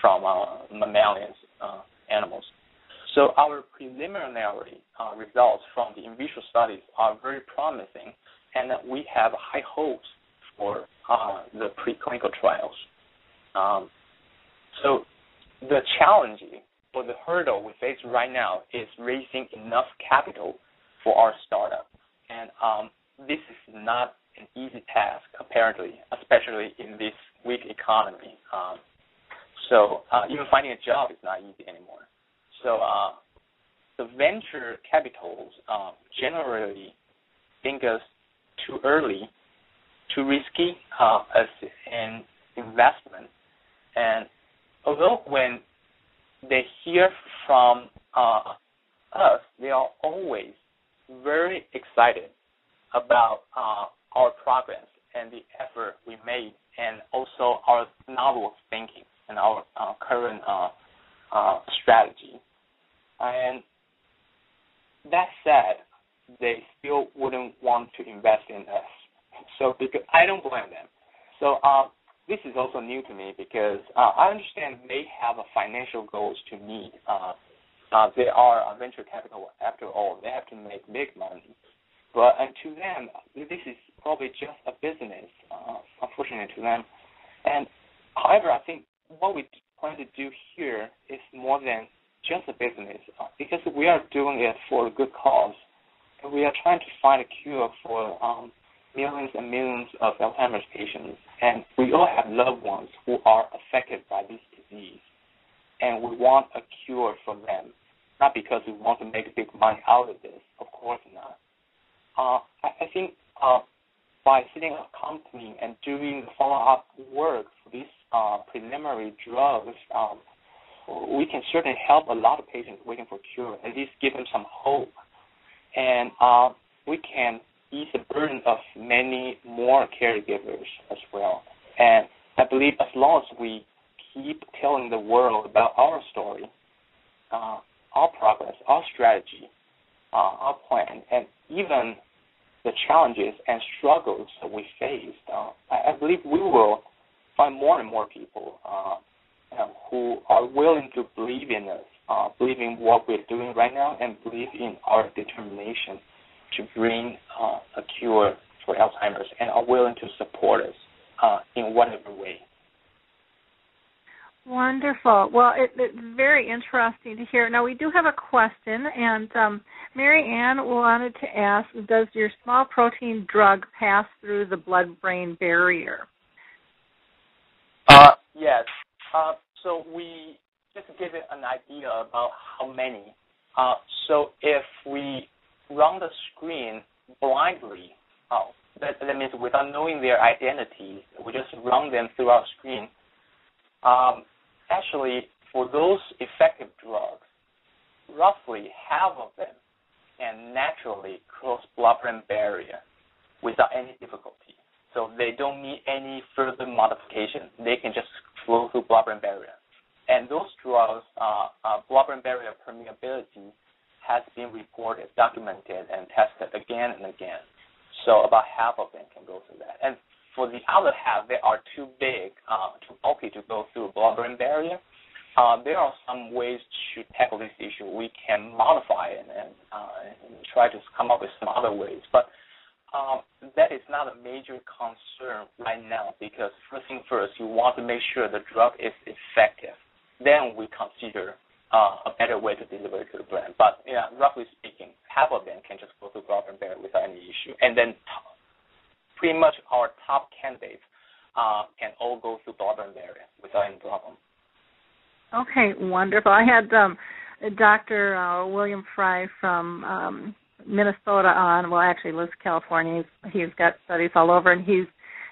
from mammalian animals. So our preliminary results from the in vitro studies are very promising, and we have high hopes for the preclinical trials. Um, so the challenge or the hurdle we face right now is raising enough capital for our startup. And um, this is not an easy task, apparently, especially in this weak economy. Um, so uh, even finding a job is not easy anymore. So uh, the venture capitals um, generally think us too early, too risky uh, as an investment. And although when they hear from uh, us, they are always very excited about uh, our progress and the effort we made, and also our novel thinking and our uh, current uh, uh, strategy. And that said, they still wouldn't want to invest in us. So because I don't blame them. So uh, this is also new to me because uh, I understand they have a financial goals to meet. Uh, uh, they are a venture capital after all. They have to make big money. But and to them, this is probably just a business, uh, unfortunately to them. And however, I think what we plan to do here is more than just a business uh, because we are doing it for a good cause. And we are trying to find a cure for um, millions and millions of Alzheimer's patients, and we all have loved ones who are affected by this disease, and we want a cure for them, not because we want to make big money out of this, of course not. Uh, I, I, think uh, by setting up a company and doing follow-up work for these uh, preliminary drugs, um, we can certainly help a lot of patients waiting for cure, at least give them some hope. And uh, we can ease the burden of many more caregivers as well. And I believe as long as we keep telling the world about our story, uh, our progress, our strategy, uh, our plan, and even the challenges and struggles that we faced, uh, I, I, believe we will find more and more people uh, who are willing to believe in us, uh, believe in what we're doing right now, and believe in our determination to bring uh, a cure for Alzheimer's and are willing to support us uh, in whatever way. Wonderful. Well, it, it's very interesting to hear. Now, we do have a question, and um, Mary Ann wanted to ask Does your small protein drug pass through the blood brain barrier? Uh, yes. Uh, so, we just give it an idea about how many. Uh, so, if we run the screen blindly. Oh, that, that means without knowing their identities, we just run them through our screen. Um, actually, for those effective drugs, roughly half of them can naturally cross blood-brain barrier without any difficulty. So they don't need any further modification. They can just flow through blood-brain barrier. And those drugs uh, uh, blood-brain barrier permeability has been reported, documented, and tested again and again. So about half of them can go through that. And for the other half, they are too big, uh, too bulky to go through blood-brain barrier. Uh, there are some ways to tackle this issue. We can modify it and, uh, and try to come up with some other ways. But um, that is not a major concern right now because first thing first, you want to make sure the drug is effective. Then we consider uh, a better way to deliver it to the brain. But yeah, roughly speaking, half of them can just go through blood-brain barrier without any issue, and then t- pretty much our top candidates uh, can all go through blood-brain barrier without any problem. Okay, wonderful. I had um, Dr. Uh, William Frey from um, Minnesota on. Well, actually, lives California. He's, he's got studies all over, and he's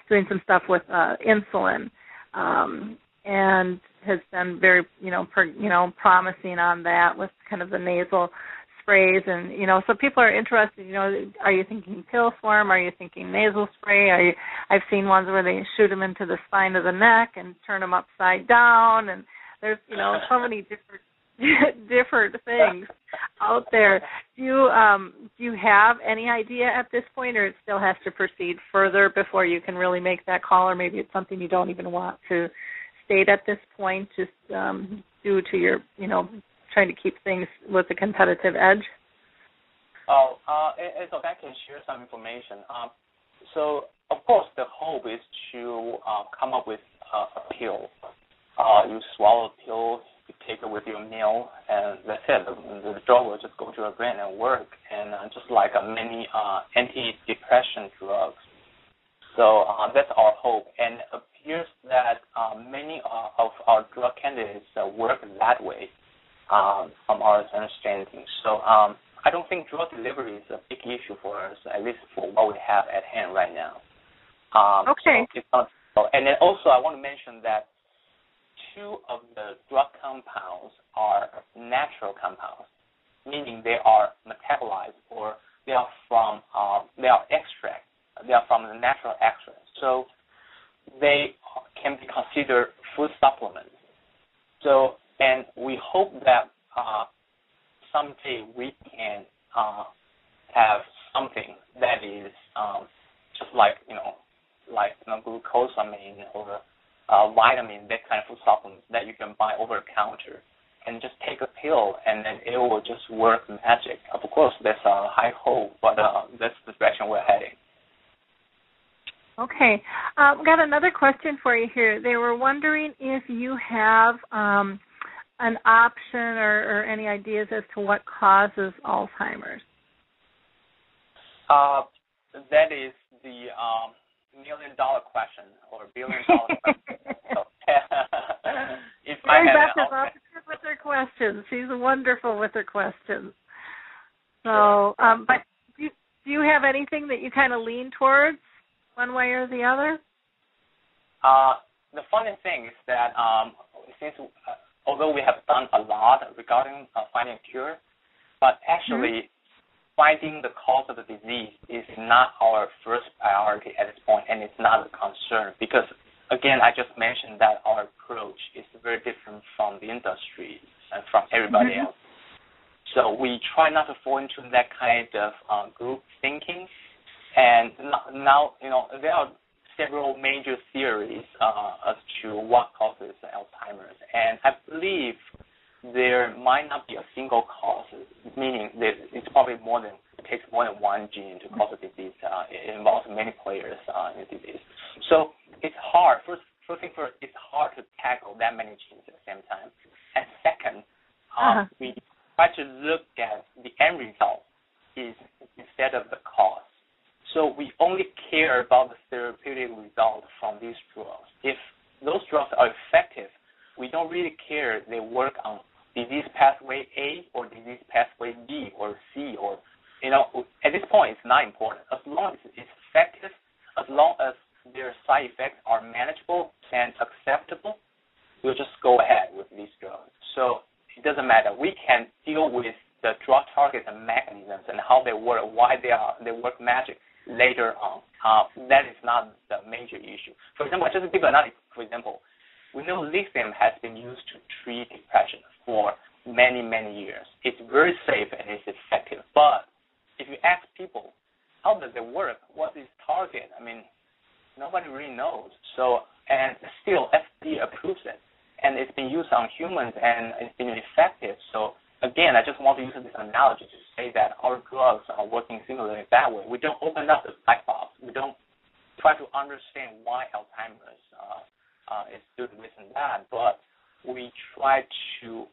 doing some stuff with uh, insulin, um, and has been very, you know, per, you know, promising on that with kind of the nasal sprays, and you know, so people are interested. You know, are you thinking pill form? Are you thinking nasal spray? Are you? I've seen ones where they shoot them into the spine of the neck and turn them upside down, and there's, you know, so many different different things out there. Do you um, do you have any idea at this point, or it still has to proceed further before you can really make that call, or maybe it's something you don't even want to state at this point, just um, due to your you know trying to keep things with a competitive edge? Oh, uh, it's so I can share some information. Um, so of course, the hope is to uh, come up with uh, a pill. Uh, you swallow the pill, you take it with your meal, and that's it. The, the drug will just go to your brain and work, and uh, just like uh, many uh, antidepressant drugs. So uh, that's our hope, and it appears that uh, many uh, of our drug candidates uh, work that way, um, from our understanding. So um, I don't think drug delivery is a big issue for us, at least for what we have at hand right now. Um, okay. So and then also I want to mention that two of the drug compounds are natural compounds, meaning they are metabolized or they are from uh, they are extract. They are from the natural extract, so they can be considered food supplements. So, and we hope that uh, someday we can uh, have something that is um, just like you know, like you know, glucosamine or uh, vitamin, that kind of food supplements that you can buy over the counter, and just take a pill, and then it will just work magic. Of course, that's a high hope, but uh, that's the direction we're heading. Okay, um, got another question for you here. They were wondering if you have um, an option or, or, any ideas as to what causes Alzheimer's. Uh, that is the um, million dollar question or billion dollar question. if Mary Beth is opposite with her questions. She's wonderful with her questions. So, um, but do you, do you have anything that you kind of lean towards, one way or the other? Uh, the funny thing is that um, since uh, although we have done a lot regarding uh, finding a cure, but actually mm-hmm finding the cause of the disease is not our first priority at this point, and it's not a concern because, again, I just mentioned that our approach is very different from the industry and from everybody mm-hmm. else. So we try not to fall into that kind of uh, group thinking. And now, you know, there are several major theories uh, as to what causes Alzheimer's, and I believe there might not be a single cause, meaning that it's probably more than it takes more than one gene to cause a disease. Uh, it involves many players uh, in the disease. So it's hard. First, first thing first, it's hard to tackle that many genes at the same time. And second, um, uh-huh. we try to look at the end result is instead of the cause. So we only care about the therapeutic result from these drugs. If those drugs are effective, we don't really care they work on disease pathway A or disease pathway B or C or you know at this point it's not important. As long as it's effective as long as their side effects are manageable and acceptable we'll just go ahead with these drugs. So it doesn't matter. We can deal with the drug targets and mechanisms and how they work why they are they work magic later on. Uh, that is not the major issue. For example just give another for example we know lithium has been used to treat depression for many, many years. It's very safe and it's effective. But if you ask people, how does it work? What is target? I mean, nobody really knows. So, and still FDA approves it, and it's been used on humans and it's been effective. So again, I just want to use this analogy to say that our drugs are working similarly that way. We don't open up the black box. We don't try to understand why Alzheimer's uh, uh, is doing this and that, but we try to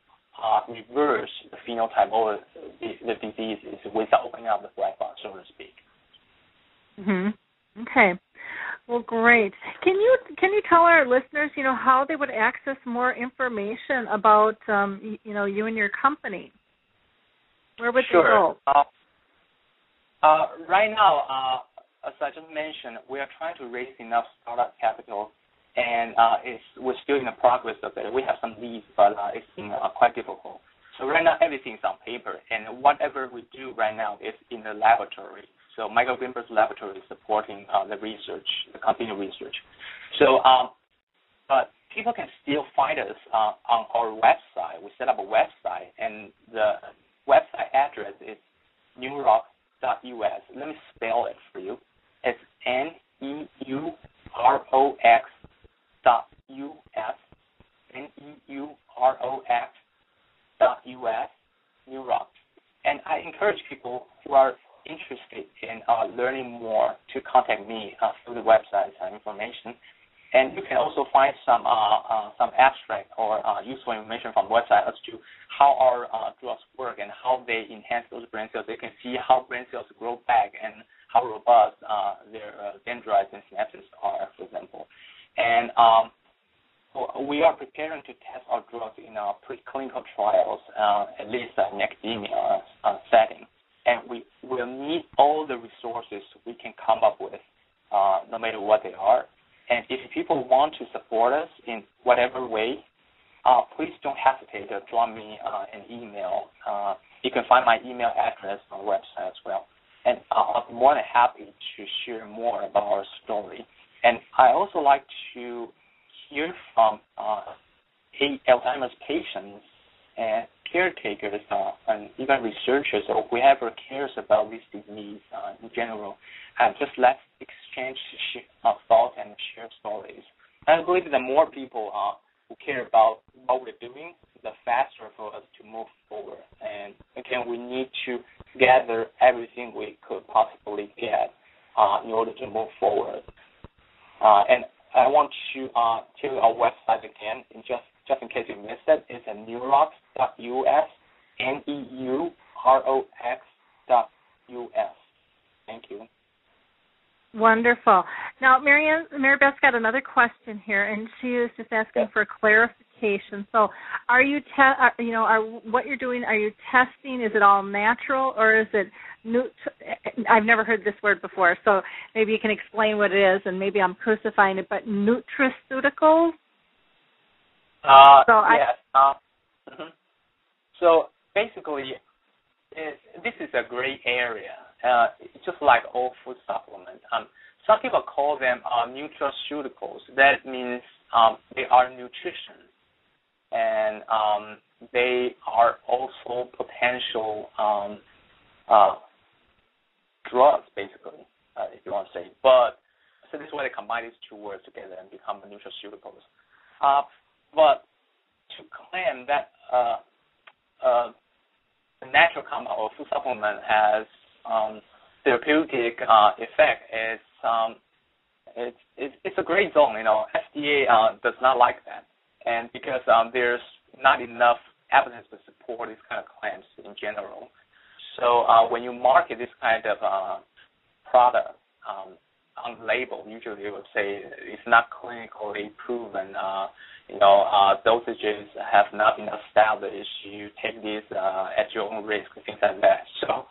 uh, reverse the phenotype or the, the diseases without opening up the black box, so to speak. Mm-hmm. Okay. Well, great. Can you can you tell our listeners, you know, how they would access more information about, um, you know, you and your company? Where would sure. they go? Uh, uh, right now, uh, as I just mentioned, we are trying to raise enough startup capital and uh, it's we're still in the progress of it. We have some leads, but uh, it's uh, quite difficult. So right now everything's on paper, and whatever we do right now is in the laboratory. So Michael Greenberg's laboratory is supporting uh, the research, the company research. So, um, but people can still find us uh, on our website. We set up a website, and the website address is neurox.us. Let me spell it for you. It's N E U R O X dot us n e u r o x dot us neurox. And I encourage people who are interested in uh, learning more to contact me uh, through the website and information. And you can also find some uh, uh some abstract or uh, useful information from the website as to how our uh, drugs work and how they enhance those brain cells. They can see how brain cells grow back and how robust their dendrites and synapses are, for example. And um, we are preparing to test our drugs in our preclinical trials, uh, at least in academia uh, setting. And we will need all the resources we can come up with, uh, no matter what they are. And if people want to support us in whatever way, uh, please don't hesitate to drop me uh, an email. Uh, you can find my email address on the website as well. And I'll be more than happy to share more about our story. And I also like to hear from uh, Alzheimer's patients and caretakers uh, and even researchers or whoever cares about this disease uh, in general. And just let's exchange uh, thoughts and share stories. I believe the more people uh, who care about what we're doing, the faster for us to move forward. And again, we need to gather everything we could possibly get uh, in order to move forward. Uh, and I want to uh, tell you our website again, in just just in case you missed it. It's at neurox.us, N-E-U-R-O-X dot U-S. Thank you. Wonderful. Now, Marianne, Mary Beth's got another question here, and she is just asking for clarification. So, are you, te- are, you know, are what you're doing? Are you testing? Is it all natural, or is it I've never heard this word before, so maybe you can explain what it is, and maybe I'm crucifying it, but nutraceuticals? Uh, so yes. I, uh, mm-hmm. So basically, it, this is a gray area. Uh, just like all food supplements. Um, some people call them uh, nutraceuticals. That means um, they are nutrition, and um, they are also potential um, uh, drugs, basically, uh, if you want to say. But so this is why they combine these two words together and become a nutraceuticals. Uh, but to claim that uh, uh, a natural compound or food supplement has um, therapeutic uh, effect is um, it's, it's it's a great zone. You know, FDA uh, does not like that, and because um, there's not enough evidence to support these kind of claims in general. So uh, when you market this kind of uh, product um, on label, usually it would say it's not clinically proven. Uh, you know, uh, dosages have not been established. You take this uh, at your own risk, things like that. So,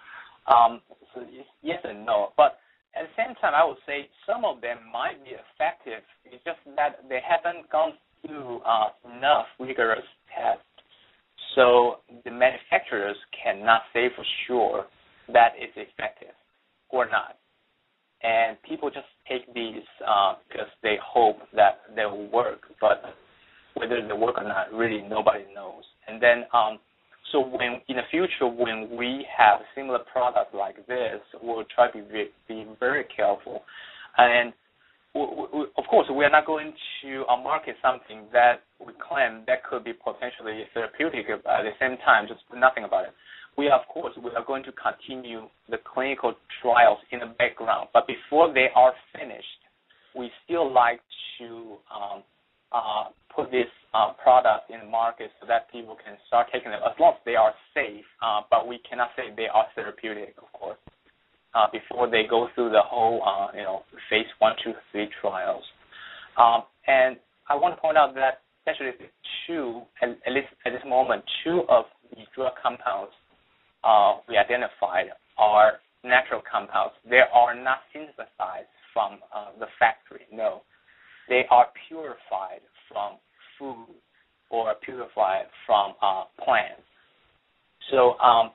um, so yes and no. But at the same time, I would say some of them might be effective. It's just that they haven't gone through uh, enough rigorous tests so the manufacturers cannot say for sure that it's effective or not. And people just take these uh, because they hope that they will work, but whether they work or not, really nobody knows. And then, um, so when in the future when we have similar product like this, we'll try to be, be very careful. And of course, we are not going to market something that we claim that could be potentially therapeutic at the same time, just nothing about it. We of course we are going to continue the clinical trials in the background, but before they are finished, we still like to um, uh, put this uh, product in the market so that people can start taking them as long as they are safe. Uh, but we cannot say they are therapeutic, of course, uh, before they go through the whole, uh, you know, phase one, two, three trials. Um, and I want to point out that actually two, at, at least at this moment, two of the drug compounds uh, we identified are natural compounds. They are not synthesized from uh, the factory. No, they are purified from food or purified from uh, plants. So, um,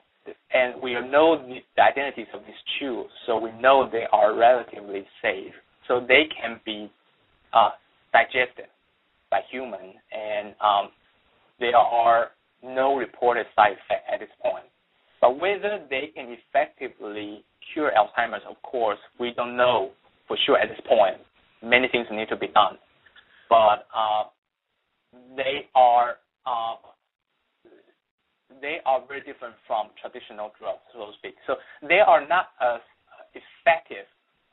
and we know the, identities of these two, so we know they are relatively safe. So they can be uh, digested by human, and um, there are no reported side effects at this point. But whether they can effectively cure Alzheimer's, of course, we don't know for sure at this point. Many things need to be done, but uh, they are uh, they are very different from traditional drugs, so to speak. So they are not as effective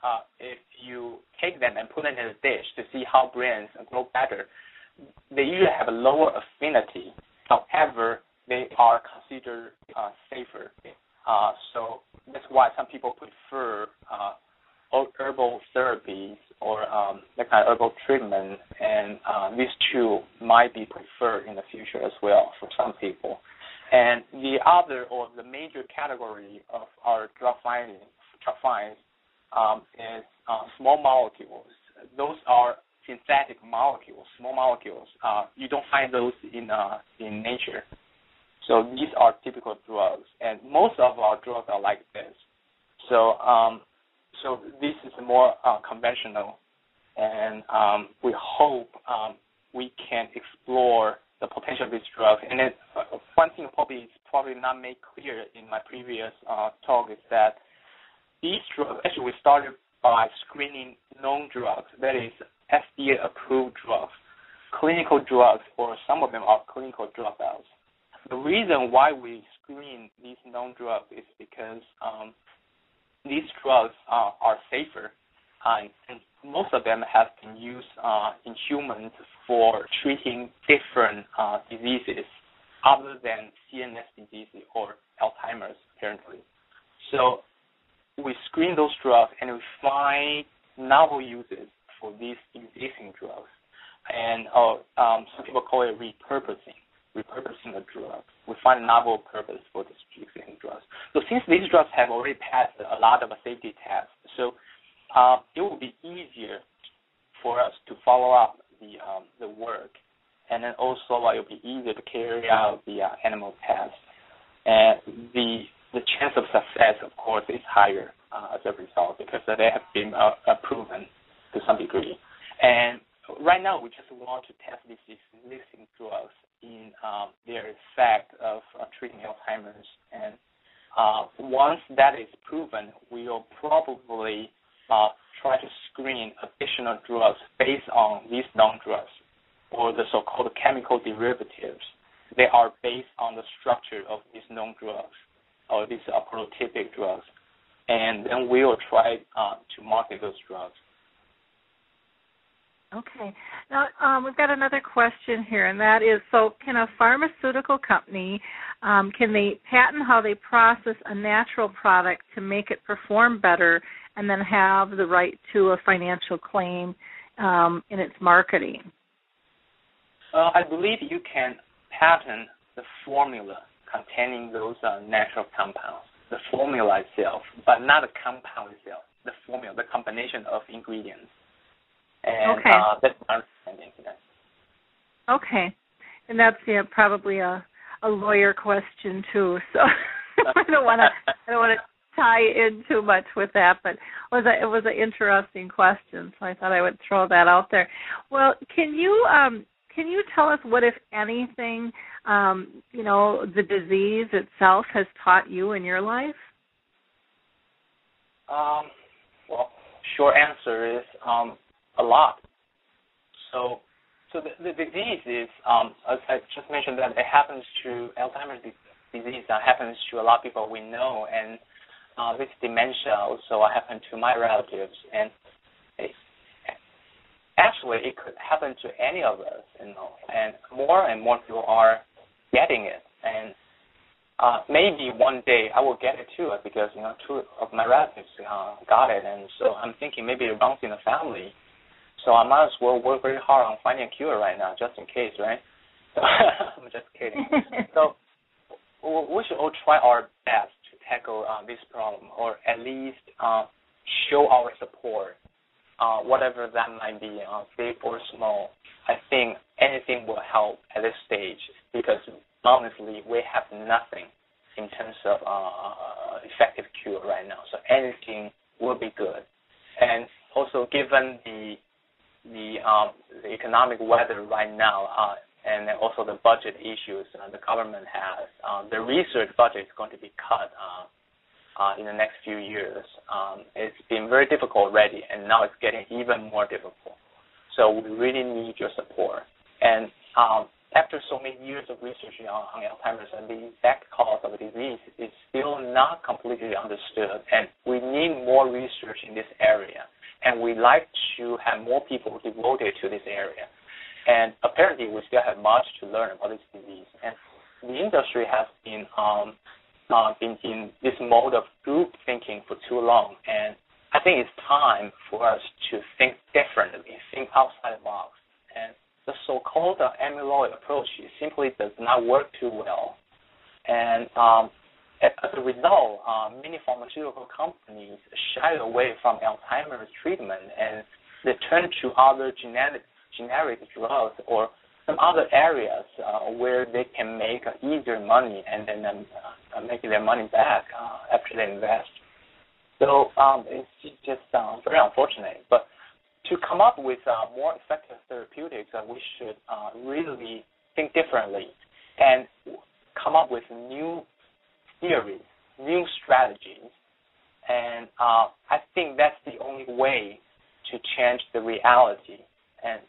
uh, if you take them and put them in a dish to see how brains grow better. They usually have a lower affinity. However, they are considered uh, safer. Uh, so that's why some people prefer uh, herbal therapies or um, that kind of herbal treatment, and uh, these two might be preferred in the future as well for some people. And the other or the major category of our drug finding, drug finds um, is uh, small molecules. Those are synthetic molecules, small molecules. Uh, you don't find those in uh, in nature. So these are typical drugs, and most of our drugs are like this. So um, so this is more uh, conventional, and um, we hope um, we can explore the potential of these drugs. And then uh, one thing probably is probably not made clear in my previous uh, talk is that these drugs actually we started by screening known drugs, that is FDA approved drugs, clinical drugs, or some of them are clinical dropouts. The reason why we screen these known drugs is because um, these drugs uh, are safer, uh, and most of them have been used uh, in humans for treating different uh, diseases other than CNS disease or Alzheimer's, apparently. So we screen those drugs and we find novel uses for these existing drugs. And uh, um, some people call it repurposing repurposing a drug. We find a novel purpose for these existing drugs. So since these drugs have already passed a lot of safety tests, so uh, it will be easier for us to follow up the um, the work, and then also it will be easier to carry out the uh, animal tests, and the the chance of success, of course, is higher uh, as a result because they have been uh, proven to some degree. And right now, we just want to test these existing drugs in um, their effect of uh, treating Alzheimer's. And uh, once that is proven, we'll probably uh, try to screen additional drugs based on these known drugs or the so-called chemical derivatives. They are based on the structure of these known drugs or these are prototypic drugs. And then we will try uh, to market those drugs. Okay. Now um, we've got another question here, and that is: so can a pharmaceutical company um, can they patent how they process a natural product to make it perform better, and then have the right to a financial claim um, in its marketing? Uh, I believe you can patent the formula containing those uh, natural compounds, the formula itself, but not the compound itself. The formula, the combination of ingredients. And okay. uh, that's my understanding. Okay, and that's yeah probably a a lawyer question too. So I don't want to I don't want to tie in too much with that, but it was a, it was an interesting question, so I thought I would throw that out there. Well, can you um can you tell us what, if anything, um, you know, the disease itself has taught you in your life? Um, well, short answer is um, a lot. So, so the, the disease is, um, as I just mentioned, that it happens to Alzheimer's disease. That happens to a lot of people we know, and uh, this dementia also happened to my relatives, and it, actually it could happen to any of us, you know. And more and more people are getting it, and uh, maybe one day I will get it too, because you know two of my relatives uh, got it, and so I'm thinking maybe it runs in the family. So I might as well work very hard on finding a cure right now, just in case, right? So I'm just kidding. so we should all try our best tackle uh, this problem, or at least uh, show our support, uh, whatever that might be, uh, big or small. I think anything will help at this stage because honestly, we have nothing in terms of uh, effective cure right now. So anything will be good, and also given the the um, the economic weather right now, uh, and also the budget issues uh, the government has, um, the research budget is going to be cut uh, uh, in the next few years. Um, it's been very difficult already, and now it's getting even more difficult. So we really need your support. And um, after so many years of research on, on Alzheimer's, and the exact cause of the disease is still not completely understood, and we need more research in this area and we like to have more people devoted to this area. And apparently, we still have much to learn about this disease. And the industry has been um, uh, been in this mode of group thinking for too long, and I think it's time for us to think differently, think outside the box. And the so-called amyloid approach simply does not work too well. And um, as a result, uh, many pharmaceutical companies shy away from Alzheimer's treatment and they turn to other genetic, generic drugs or some other areas uh, where they can make easier money and then um, uh, make their money back uh, after they invest. So um, it's just uh, very unfortunate. But to come up with uh, more effective therapeutics, we should really think differently and come up with new theories, new strategies, and uh, I think that's the only way to change the reality and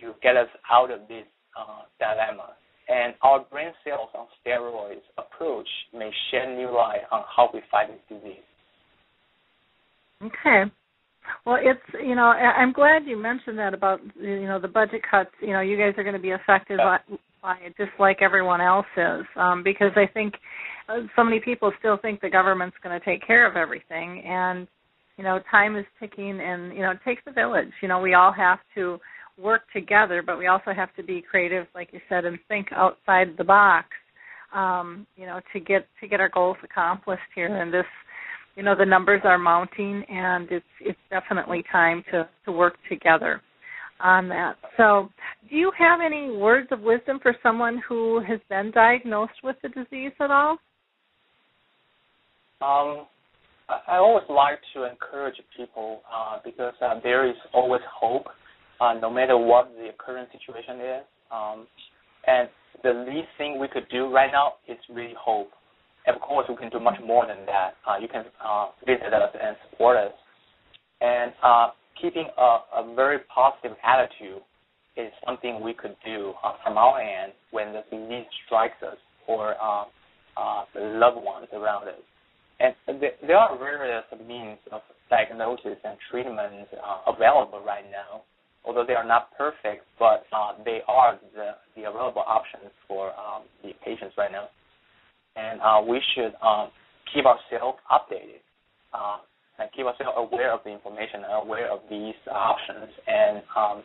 to get us out of this uh, dilemma. And our brain cells on steroids approach may shed new light on how we fight this disease. Okay. Well, it's you know I'm glad you mentioned that about you know the budget cuts. You know, you guys are going to be affected by, by it just like everyone else is, um, because I think uh, so many people still think the government's going to take care of everything and you know time is ticking and you know it takes a village you know we all have to work together but we also have to be creative like you said and think outside the box um you know to get to get our goals accomplished here and this you know the numbers are mounting and it's it's definitely time to to work together on that. So, do you have any words of wisdom for someone who has been diagnosed with the disease at all? Um, I always like to encourage people uh, because uh, there is always hope, uh, no matter what the current situation is. Um, and the least thing we could do right now is really hope. Of course, we can do much more than that. Uh, you can uh, visit us and support us. And uh, keeping a, a, very positive attitude is something we could do from our end when the disease strikes us or the loved ones around us. And there are various means of diagnosis and treatment uh, available right now, although they are not perfect, but uh, they are the, the available options for um, the patients right now. And uh, we should um, keep ourselves updated uh, and keep ourselves aware of the information and aware of these options and, um,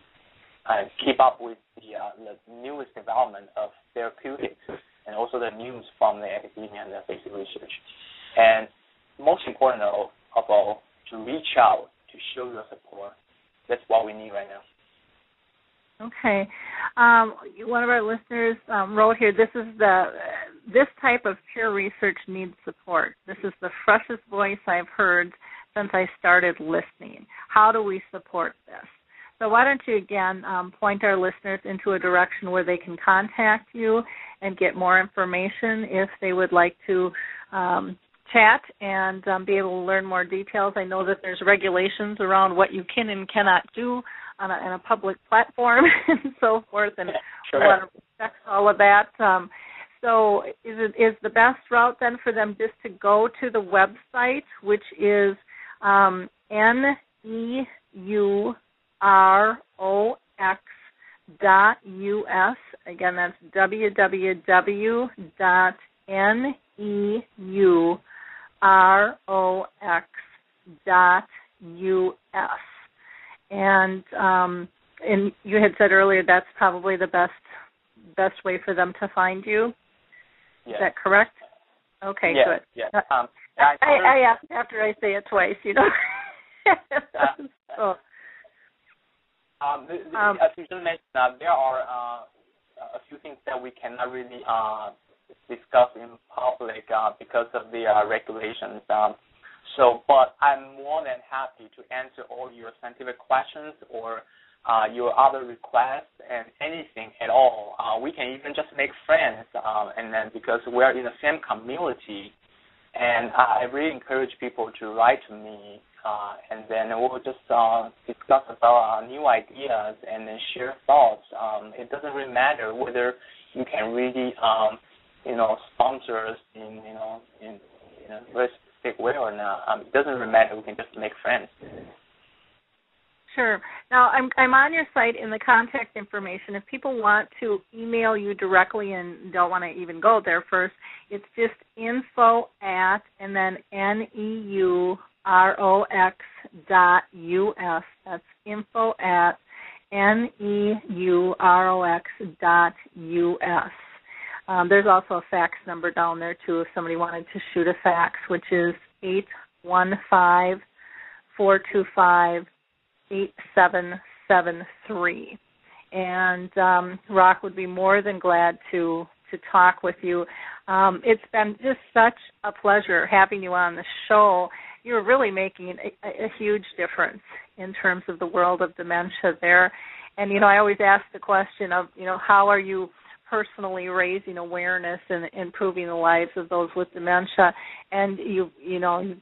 and keep up with the, uh, the newest development of therapeutics and also the news from the academia and the basic research. And most important of, of all, to reach out to show your support. That's what we need right now. Okay. Um, one of our listeners um, wrote here. This is the this type of peer research needs support. This is the freshest voice I've heard since I started listening. How do we support this? So why don't you again um, point our listeners into a direction where they can contact you and get more information if they would like to um, chat and um, be able to learn more details. I know that there's regulations around what you can and cannot do on a, on a public platform and so forth, and sure. we want to respect all of that. Um, so, is it is the best route then for them just to go to the website, which is um, n e u r o x dot us. Again, that's www dot n e u r o x dot us. And um, and you had said earlier that's probably the best best way for them to find you. Yes. Is that correct? Okay, yes, good. Yes. Uh, Um, I, I, I, ask after I say it twice, you know. so, Um, Um, as you mentioned, uh, there are uh, a few things that we cannot really uh, discuss in public uh, because of the uh, regulations. Um, so, but I'm more than happy to answer all your scientific questions or uh, your other requests and anything at all. Uh, we can even just make friends, um, and then because we're in the same community, and I really encourage people to write to me uh, and then we'll just uh, discuss about uh, new ideas and then share thoughts. Um, it doesn't really matter whether you can really, um, you know, sponsor us in, you know, in, in a very specific way or not. Um, it doesn't really matter. We can just make friends. Sure. Now I'm I'm on your site in the contact information. If people want to email you directly and don't want to even go there first, it's just info at and then n e u r o x dot u s. That's info at n e u r o x dot u s. Um, there's also a fax number down there too if somebody wanted to shoot a fax, which is eight one five four two five 8773. And um, Rock would be more than glad to to talk with you. Um, it's been just such a pleasure having you on the show. You're really making a, a huge difference in terms of the world of dementia there. And you know, I always ask the question of, you know, how are you personally raising awareness and improving the lives of those with dementia? And you, you know, you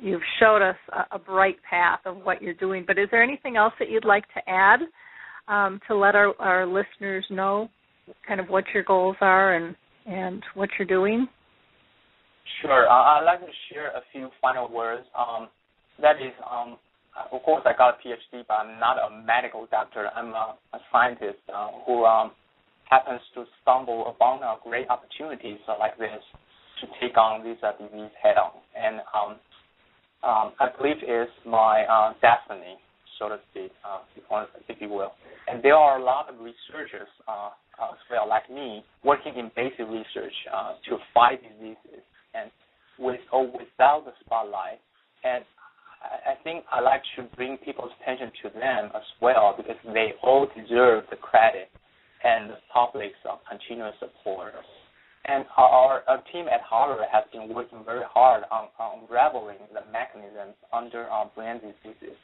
you've showed us a, a, bright path of what you're doing. But is there anything else that you'd like to add um, to let our, our listeners know kind of what your goals are and, and what you're doing? Sure. Uh, I'd like to share a few final words. Um, that is, um, of course, I got a PhD, but I'm not a medical doctor. I'm a, a scientist uh, who um, happens to stumble upon uh, great opportunities like this to take on this uh, disease head on. And um, um, I believe is my uh, destiny, so to speak, uh, if you will. And there are a lot of researchers uh, as well, like me, working in basic research uh, to fight diseases and with or without the spotlight. And I think I like to bring people's attention to them as well because they all deserve the credit and topics uh, continuous support. And our, our, team at Harvard has been working very hard on, on unraveling the mechanisms under our brain diseases.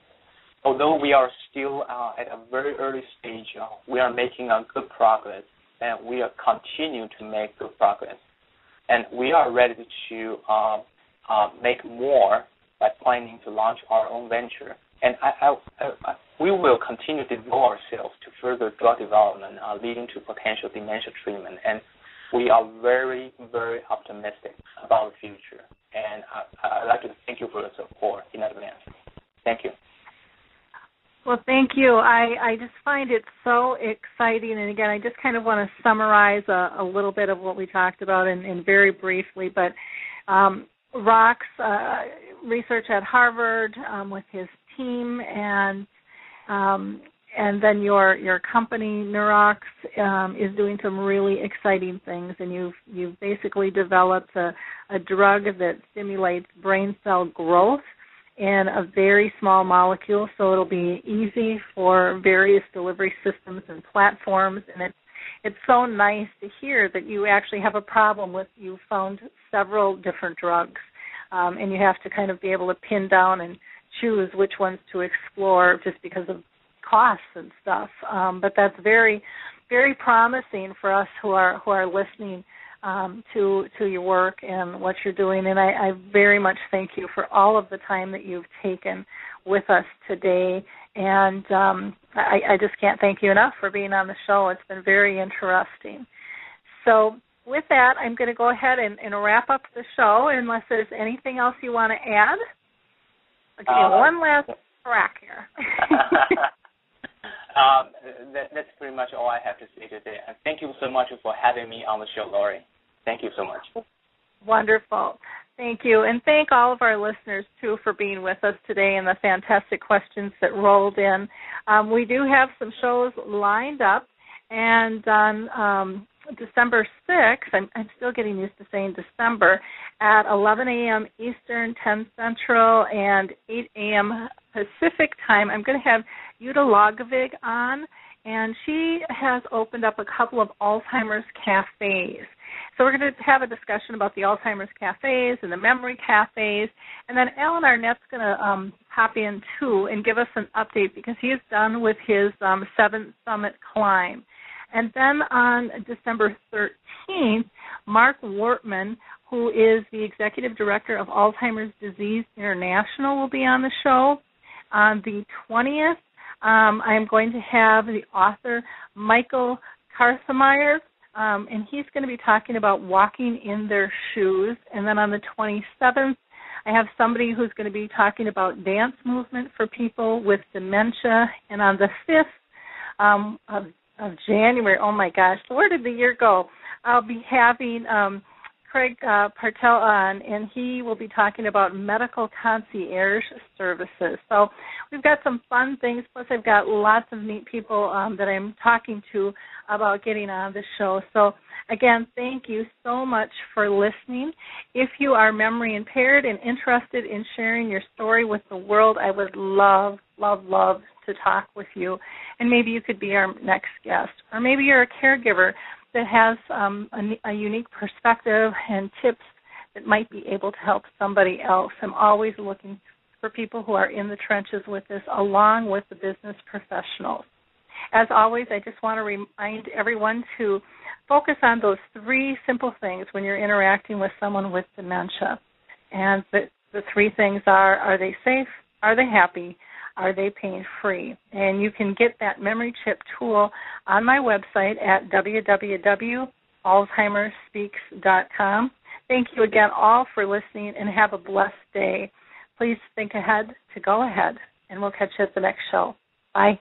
Although we are still uh, at a very early stage, uh, we are making a good progress, and we are continue to make good progress. And we are ready to uh, uh, make more by planning to launch our own venture. And I, I, I, we will continue to devote ourselves to further drug development, uh, leading to potential dementia treatment. And we are very, very optimistic about the future. And I, would like to thank you for the support in advance. Thank you. Well, thank you. I, I just find it so exciting. And again, I just kind of want to summarize a, a little bit of what we talked about and, and very briefly. But um, Rock's uh, research at Harvard um, with his team and um, and then your your company Neurox um, is doing some really exciting things, and you've you've basically developed a, a drug that stimulates brain cell growth in a very small molecule, so it'll be easy for various delivery systems and platforms. And it's it's so nice to hear that you actually have a problem with you found several different drugs, um, and you have to kind of be able to pin down and choose which ones to explore just because of costs and stuff. Um, but that's very, very promising for us who are who are listening um, to to your work and what you're doing. And I, I very much thank you for all of the time that you've taken with us today. And um, I, I just can't thank you enough for being on the show. It's been very interesting. So with that, I'm going to go ahead and, and wrap up the show. Unless there's anything else you want to add, I'll give you uh, one last crack here. um, that, that's pretty much all I have to say today. And thank you so much for having me on the show, Lori. Thank you so much. Wonderful. Thank you. And thank all of our listeners, too, for being with us today and the fantastic questions that rolled in. Um, we do have some shows lined up. And on um, December 6th, I'm, I'm, still getting used to saying December, at 11 a.m. Eastern, 10 Central, and 8 a.m. Pacific time, I'm going to have Jytte Lokvig on, and she has opened up a couple of Alzheimer's cafes. So we're going to have a discussion about the Alzheimer's cafes and the memory cafes, and then Alan Arnette's going to um, hop in too and give us an update because he is done with his um, seventh summit climb. And then on December 13th, Marc Wortmann, who is the executive director of Alzheimer's Disease International, will be on the show. On the 20th, um, I am going to have the author Michael Karsemeyer, um, and he's going to be talking about walking in their shoes. And then on the 27th, I have somebody who's going to be talking about dance movement for people with dementia. And on the 5th um, of January. Oh my gosh, where did the year go? I'll be having um, Craig uh, Partel on, and he will be talking about medical concierge services. So we've got some fun things. Plus, I've got lots of neat people um, that I'm talking to about getting on the show. So again, thank you so much for listening. If you are memory impaired and interested in sharing your story with the world, I would love, love, love to talk with you, and maybe you could be our next guest. Or maybe you're a caregiver that has um, a, a unique perspective and tips that might be able to help somebody else. I'm always looking for people who are in the trenches with this, along with the business professionals. As always, I just want to remind everyone to focus on those three simple things when you're interacting with someone with dementia. And the, the three things are are they safe? Are they happy? Are they pain free? And you can get that memory chip tool on my website at www.alzheimersspeaks.com. Thank you again all for listening and have a blessed day. Please think ahead to go ahead, and we'll catch you at the next show. Bye.